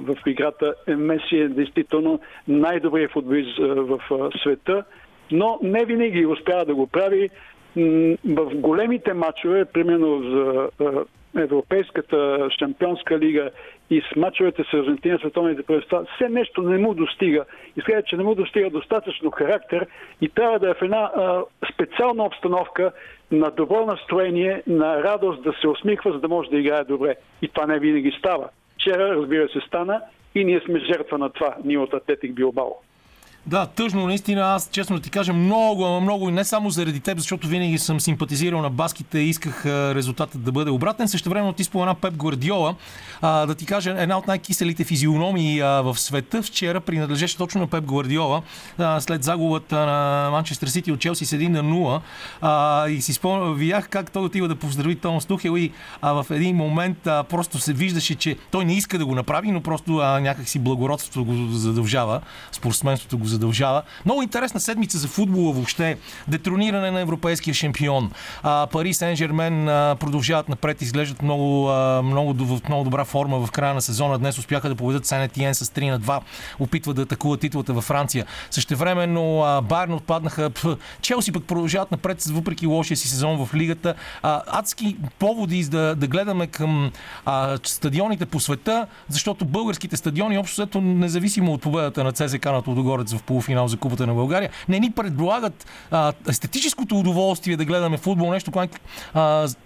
в играта, е, Меси е действително най-добрият футболист в света, но не винаги успява да го прави. В големите матчове, примерно за Европейската шампионска лига и с мачовете с Аржентина, световните първенства, все нещо не му достига. Изглежда, че не му достига достатъчно характер и трябва да е в една а, специална обстановка на добро настроение, на радост да се усмихва, за да може да играе добре. И това не винаги става. Вчера, разбира се, стана и ние сме жертва на това, ние от Атлетик Билбао. Да, тъжно, наистина. Аз, честно ти кажа, много, ама много и не само заради теб, защото винаги съм симпатизирал на баските и исках резултатът да бъде обратен. Също време ти спомена Пеп Гвардиола. А, да ти кажа, една от най-киселите физиономии а, в света вчера принадлежеше точно на Пеп Гвардиола а, след загубата на Манчестър Сити от Челси с 1 на 0. А, и си спомням, видях как той отива да поздрави Томас Тухел и а, в един момент а, просто се виждаше, че той не иска да го направи, но просто а, някакси благородството го задължава, спортсменството го задължава задължава. Много интересна седмица за футбола въобще. Детрониране на европейския шампион. А, Пари Сен-Жермен продължават напред, изглеждат много, а, много, в много добра форма в края на сезона. Днес успяха да поведат Сен-Етиен с 3 на 2. Опитват да атакуват титлата във Франция. Същевременно Байерн отпаднаха. Челси пък продължават напред, въпреки лошия си сезон в лигата. А, адски поводи да, да гледаме към а, стадионите по света, защото българските стадиони, общо след независимо от победата на ЦСК на Тодогорец в полуфинал за Купата на България, не ни предлагат а, естетическото удоволствие да гледаме футбол, нещо, което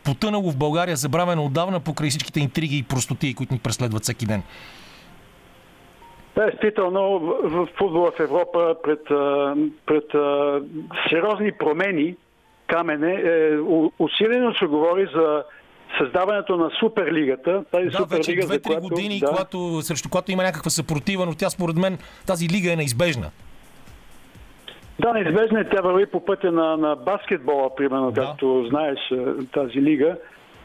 потънало в България, забравено отдавна покрай всичките интриги и простоти, които ни преследват всеки ден. Действително в футбола в Европа пред, пред сериозни промени Камене е, усилено се говори за създаването на Суперлигата. Тази да, Суперлига, вече 2-3 която, години, да, когато, срещу която има някаква съпротива, но тя според мен тази лига е неизбежна. Да, неизбежна е. Тя върви по пътя на, на баскетбола, примерно, да. както знаеш е, тази лига,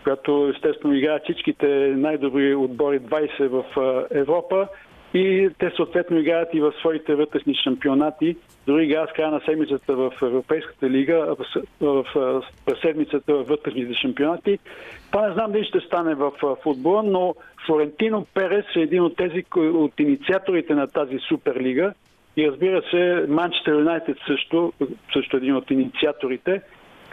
която естествено играят всичките най-добри отбори 20 в е, Европа и те съответно играят и в своите вътрешни шампионати. Дори играят с края на седмицата в Европейската лига, в, в, в седмицата в вътрешните шампионати. Това не знам дали ще стане в футбола, но Флорентино Перес е един от тези, от инициаторите на тази суперлига. И разбира се, Манчестър Юнайтед също, също един от инициаторите.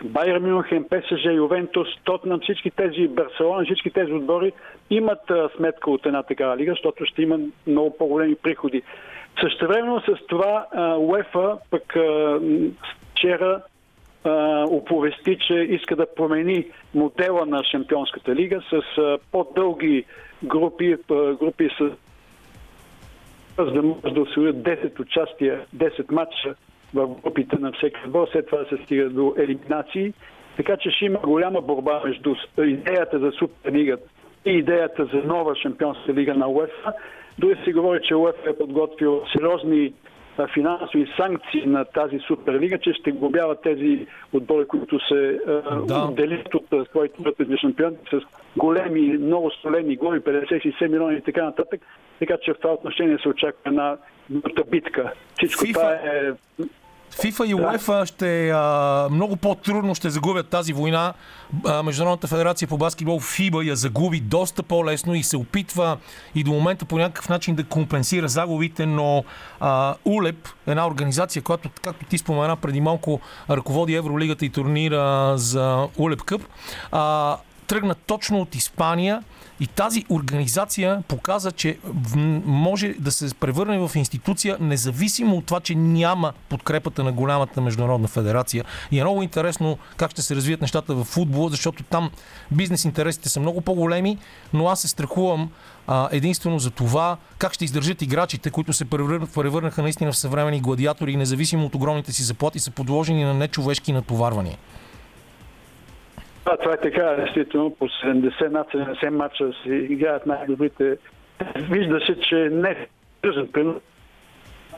Байер Мюнхен, ПСЖ, Ювентус, Тотнам, всички тези, Барселона, всички тези отбори имат а, сметка от една такава лига, защото ще има много по-големи приходи. Същевременно с това УЕФА пък а, вчера оповести, че иска да промени модела на Шампионската лига с по-дълги групи, групи с за да може да осигурят 10 участия, 10 матча в групите на всеки отбор, след това се стига до елиминации. Така че ще има голяма борба между идеята за Суперлига и идеята за нова шампионска лига на УЕФА. Дори се говори, че УЕФА е подготвил сериозни финансови санкции на тази Суперлига, че ще глобяват тези отбори, които се да. отделят от своите вътрешни шампиони с големи, много столени глоби, 50-60 милиони и така нататък. Така че в това отношение се очаква една битка. Всичко FIFA... това е ФИФА и УЕФА ще а, много по-трудно ще загубят тази война. А, Международната федерация по баскетбол ФИБА я загуби доста по-лесно и се опитва и до момента по някакъв начин да компенсира загубите, но а, УЛЕП, една организация, която, както ти спомена преди малко, ръководи Евролигата и турнира за УЛЕП Къп, а, тръгна точно от Испания и тази организация показа, че може да се превърне в институция, независимо от това, че няма подкрепата на голямата международна федерация. И е много интересно как ще се развият нещата в футбола, защото там бизнес интересите са много по-големи, но аз се страхувам а, единствено за това как ще издържат играчите, които се превърнаха наистина в съвремени гладиатори независимо от огромните си заплати, са подложени на нечовешки натоварвания. Да, това е така, действително. По 70 над 70 мача си играят най-добрите. Вижда се, че не е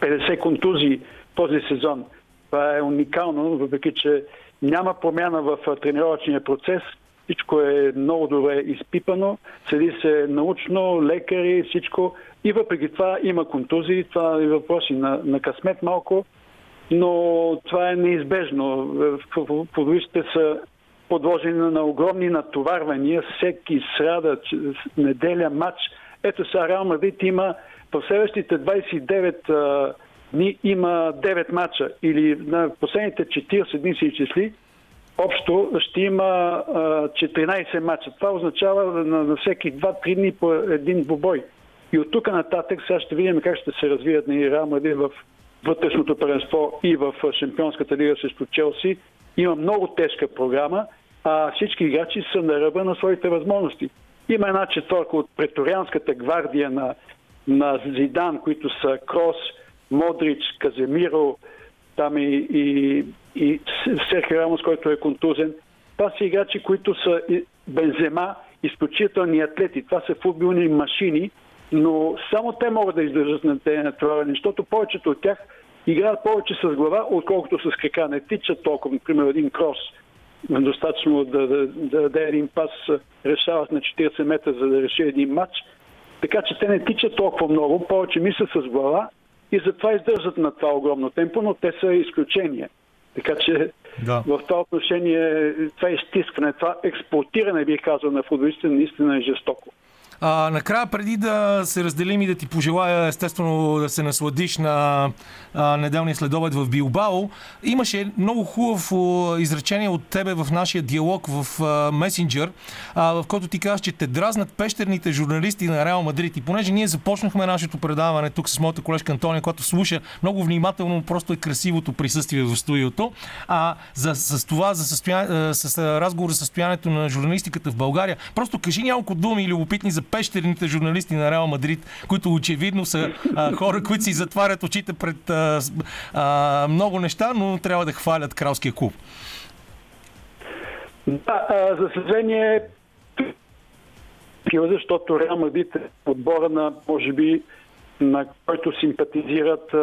50 контузии този сезон. Това е уникално, въпреки че няма промяна в тренировъчния процес. Всичко е много добре изпипано, седи се научно, лекари, всичко. И въпреки това има контузии. Това е въпроси на, на късмет малко, но това е неизбежно. Футболистите са подложени на огромни натоварвания, всеки сряда, неделя, матч. Ето сега Реал Мадрид има в следващите 29 дни има 9 матча или на последните 40 дни се изчисли, общо ще има 14 матча. Това означава на, всеки 2-3 дни по един бобой. И от тук нататък сега ще видим как ще се развият на Реал Мадрид в вътрешното паренство и в Шампионската лига срещу Челси има много тежка програма, а всички играчи са на ръба на своите възможности. Има една четворка от преторианската гвардия на, на Зидан, които са Крос, Модрич, Каземиро, там и, и, и Серхи Рамос, който е контузен. Това са играчи, които са бензема, изключителни атлети. Това са футболни машини, но само те могат да издържат на тези натоварвания, защото повечето от тях играят повече с глава, отколкото с крака. Не тичат толкова, например, един крос. Достатъчно да, да, да даде един пас, решават на 40 метра, за да реши един матч. Така че те не тичат толкова много, повече мислят с глава и затова издържат на това огромно темпо, но те са изключения. Така че да. в това отношение това изтискване, това експлуатиране, бих казал, на футболистите наистина е жестоко. А, накрая, преди да се разделим и да ти пожелая, естествено, да се насладиш на а, неделния следобед в Билбао, имаше много хубаво изречение от тебе в нашия диалог в Месенджер, в който ти казваш, че те дразнат пещерните журналисти на Реал Мадрид. И понеже ние започнахме нашето предаване тук с моята колежка Антония, която слуша много внимателно, просто е красивото присъствие в студиото, а за, с това, за състоя... с разговор за състоянието на журналистиката в България, просто кажи няколко думи любопитни за пещерните журналисти на Реал Мадрид, които очевидно са а, хора, които си затварят очите пред а, а, много неща, но трябва да хвалят кралския клуб. Да, а, за съжаление, защото Реал Мадрид е отбора на, може би, на който симпатизират,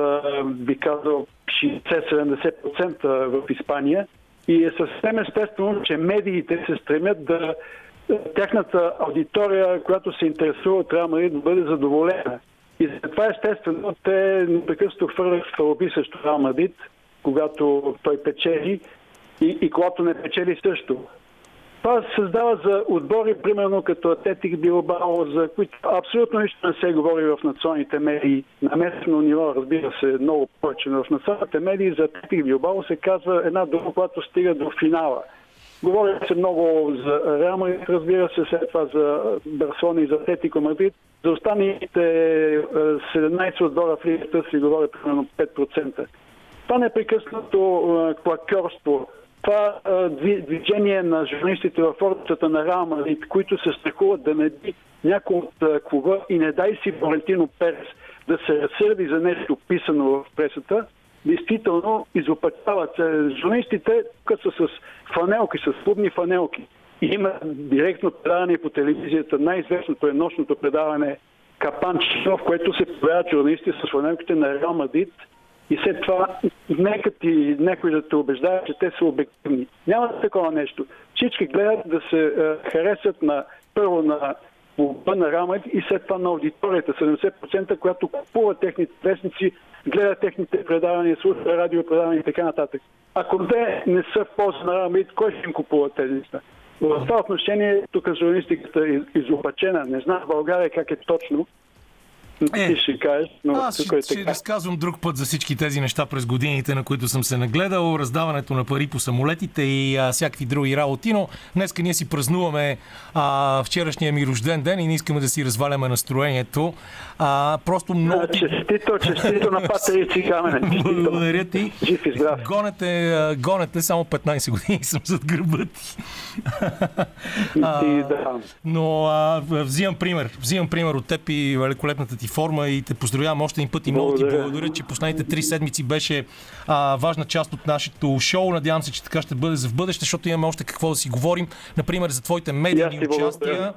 би казал, 60-70% в Испания. И е съвсем естествено, че медиите се стремят да тяхната аудитория, която се интересува Мадрид, да бъде задоволена. И затова естествено те непрекъснато хвърлят стълби срещу Реал Мадрид, когато той печели и, и когато не печели също. Това създава за отбори, примерно като Атетик Билбао, за които абсолютно нищо не се говори в националните медии. На местно ниво, разбира се, много повече, но в националните медии за Атетик Билбао се казва една дума, която стига до финала. Говори се много за Реал разбира се, след това за Барселона и за Атлетико Мадрид. За останалите 17 е, отбора в лигата си говори примерно 5%. Това непрекъснато е, клакьорство, това е, движение на журналистите в форцата на Реал Мадрид, които се страхуват да не би някой от клуба и не дай си Валентино Перес да се разсърди за нещо писано в пресата, действително изопачават. Журналистите тук са с фанелки, с клубни фанелки. И има директно предаване по телевизията. Най-известното е нощното предаване Капанчино, в което се появяват журналисти с фанелките на Реал Мадрид. И след това нека ти някой да те убеждава, че те са обективни. Няма такова нещо. Всички гледат да се е, харесат на първо на клуба на Рамад и след това на аудиторията. 70%, която купува техните вестници, гледа техните предавания, слуша радиопредавания и така нататък. Ако те не са в полза на Рамад, кой ще им купува тези неща? В това отношение тук журналистиката е изопачена. Не знам в България как е точно, е, ти ще кажеш, но аз ще, е ще разказвам друг път за всички тези неща през годините, на които съм се нагледал, раздаването на пари по самолетите и а, всякакви други работи, но днеска ние си празнуваме а, вчерашния ми рожден ден и не искаме да си разваляме настроението. А, просто много... А, честито, честито на <laughs> патерици камене. Благодаря ти. Жив и здрав. Гонете, гонете само 15 години <laughs> съм зад гърба ти. а, да. Но а, взимам пример. Взимам пример от теб и великолепната ти форма и те поздравявам още един път и много ти благодаря, че последните три седмици беше а, важна част от нашето шоу. Надявам се, че така ще бъде за в бъдеще, защото имаме още какво да си говорим. Например, за твоите медийни участия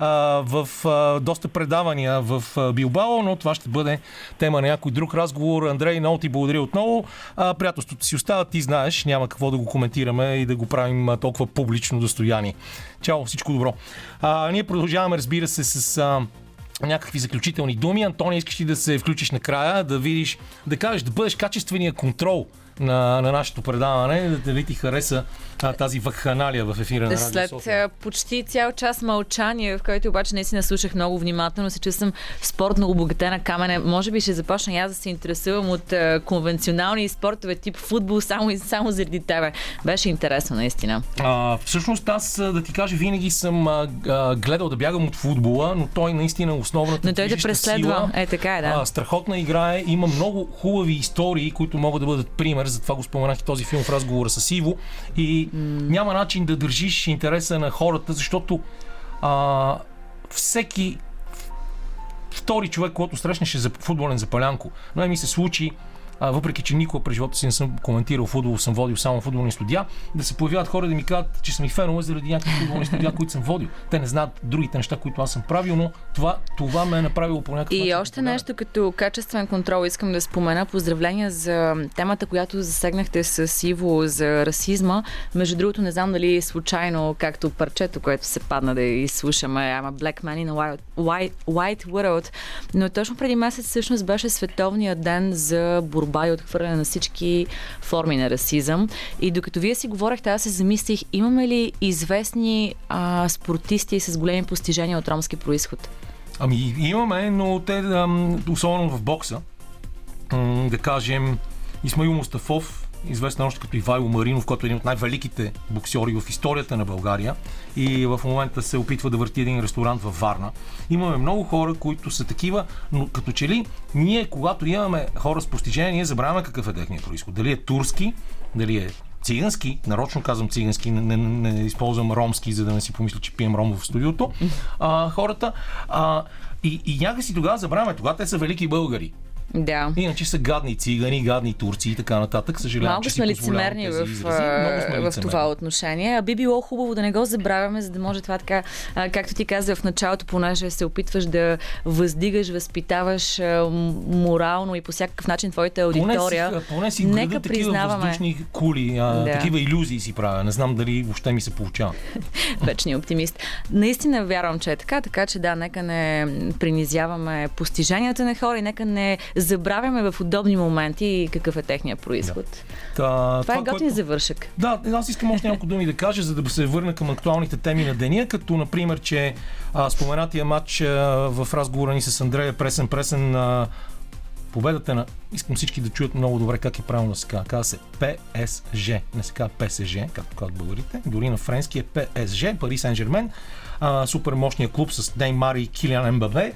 в а, доста предавания в а, Билбао, но това ще бъде тема на някой друг разговор. Андрей, много ти благодаря отново. А, приятелството си остава, ти знаеш, няма какво да го коментираме и да го правим а, толкова публично достояние. Чао, всичко добро. А, ние продължаваме, разбира се, с а, някакви заключителни думи. Антони, искаш ли да се включиш накрая, да видиш, да кажеш, да бъдеш качествения контрол на, на нашето предаване, да дали ти хареса а, тази вакханалия в ефира на Радио След София. почти цял час мълчание, в който обаче наистина слушах много внимателно, се чувствам спортно обогатена камене. Може би ще започна аз да се интересувам от а, конвенционални спортове тип футбол само и само заради тебе. Беше интересно наистина. А, всъщност аз да ти кажа, винаги съм а, а, гледал да бягам от футбола, но той наистина е основната Но той да преследва. Сила, е, така е, да. А, страхотна игра е. Има много хубави истории, които могат да бъдат пример. Затова го споменах и този филм в разговора с Иво. И няма начин да държиш интереса на хората, защото а, всеки втори човек, който срещнеше за футболен запалянко, но ми се случи а, въпреки че никога през живота си не съм коментирал футбол, съм водил само футболни студия, да се появяват хора да ми кажат, че съм и фенове заради някакви футболни студия, които съм водил. Те не знаят другите неща, които аз съм правил, но това, това ме е направило по някакъв И начин, още нещо като качествен контрол искам да спомена. Поздравления за темата, която засегнахте с Иво за расизма. Между другото, не знам дали случайно, както парчето, което се падна да изслушаме, I'm a black man in a white, white, white world, но точно преди месец всъщност беше световният ден за борба и отхвърляне на всички форми на расизъм. И докато вие си говорихте, аз се замислих, имаме ли известни а, спортисти с големи постижения от ромски происход? Ами имаме, но те, особено в бокса, да кажем, Исмаил Мустафов, известен още като Ивайло Маринов, който е един от най-великите боксери в историята на България и в момента се опитва да върти един ресторант във Варна. Имаме много хора, които са такива, но като че ли ние, когато имаме хора с постижения, ние забравяме какъв е техният происход. Дали е турски, дали е цигански, нарочно казвам цигански, не, не, не използвам ромски, за да не си помисля, че пием ром в студиото, а, хората. А, и, и някакси тогава забравяме, тогава те са велики българи. Да. Иначе са гадни цигани, гадни турци и така нататък. Съжалявам, Малко сме лицемерни в, в това отношение. А би било хубаво да не го забравяме, за да може това така, както ти каза в началото, понеже се опитваш да въздигаш, възпитаваш морално и по всякакъв начин твоята аудитория. Поне си, поне си нека признаваме. въздушни кули, а, да. такива иллюзии си правя. Не знам дали въобще ми се получава. <laughs> Вечният оптимист. Наистина вярвам, че е така, така че да, нека не принизяваме постиженията на хора и нека не забравяме в удобни моменти какъв е техния происход. Да. Та, това, е готин което... завършък. Да, аз искам още няколко думи да кажа, за да се върна към актуалните теми на деня, като например, че а, споменатия матч а, в разговора ни с Андрея Пресен Пресен а, победата на... Искам всички да чуят много добре как е правилно да се казва. Казва се ПСЖ, не се казва ПСЖ, както казват българите. Дори на френски е ПСЖ, Пари Сен Супер мощния клуб с Неймар и Килиан Мбабе,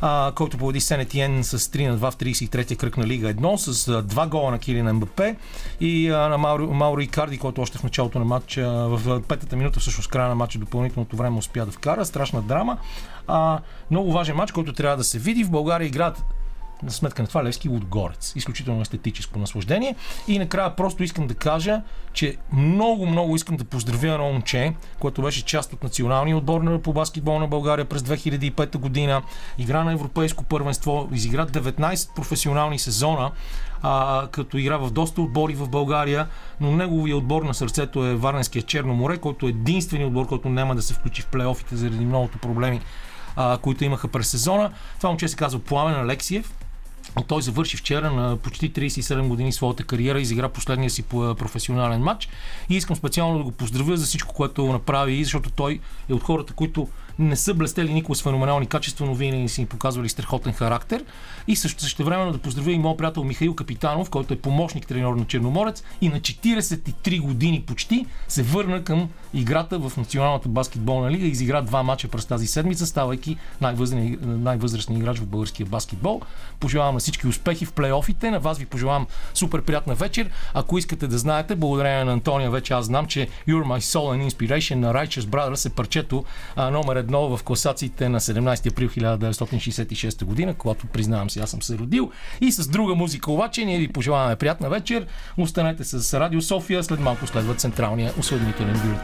а, който победи Сенетиен с 3 на 2 в 33-я кръг на Лига 1 с два гола на Килиан Мбапе и а, на Мауро, Мауро Икарди, който още в началото на матча, в петата минута, всъщност края на матча, допълнителното време успя да вкара. Страшна драма. А, много важен матч, който трябва да се види. В България играят на сметка на това Левски Лудгорец. Изключително естетическо наслаждение. И накрая просто искам да кажа, че много, много искам да поздравя едно момче, което беше част от националния отбор по баскетбол на България през 2005 година. Игра на европейско първенство, изигра 19 професионални сезона, а, като игра в доста отбори в България, но неговия отбор на сърцето е Варненския Черно море, който е единственият отбор, който няма да се включи в плейофите заради многото проблеми, а, които имаха през сезона. Това момче се казва Пламен Алексиев той завърши вчера на почти 37 години своята кариера, изигра последния си професионален матч. И искам специално да го поздравя за всичко, което направи, защото той е от хората, които не са блестели никога с феноменални качества, но винаги си показвали страхотен характер. И също, времено да поздравя и моят приятел Михаил Капитанов, който е помощник треньор на Черноморец и на 43 години почти се върна към играта в Националната баскетболна лига и изигра два мача през тази седмица, ставайки най-възрастният играч в българския баскетбол. Пожелавам на всички успехи в плейофите. На вас ви пожелавам супер приятна вечер. Ако искате да знаете, благодарение на Антония вече аз знам, че You're My Soul and Inspiration на Righteous Brothers е парчето а, номер едно в класациите на 17 април 1966 година, когато признавам си, аз съм се родил. И с друга музика обаче ние ви пожелаваме приятна вечер. Останете с Радио София. След малко следва централния осъднителен бюлетин.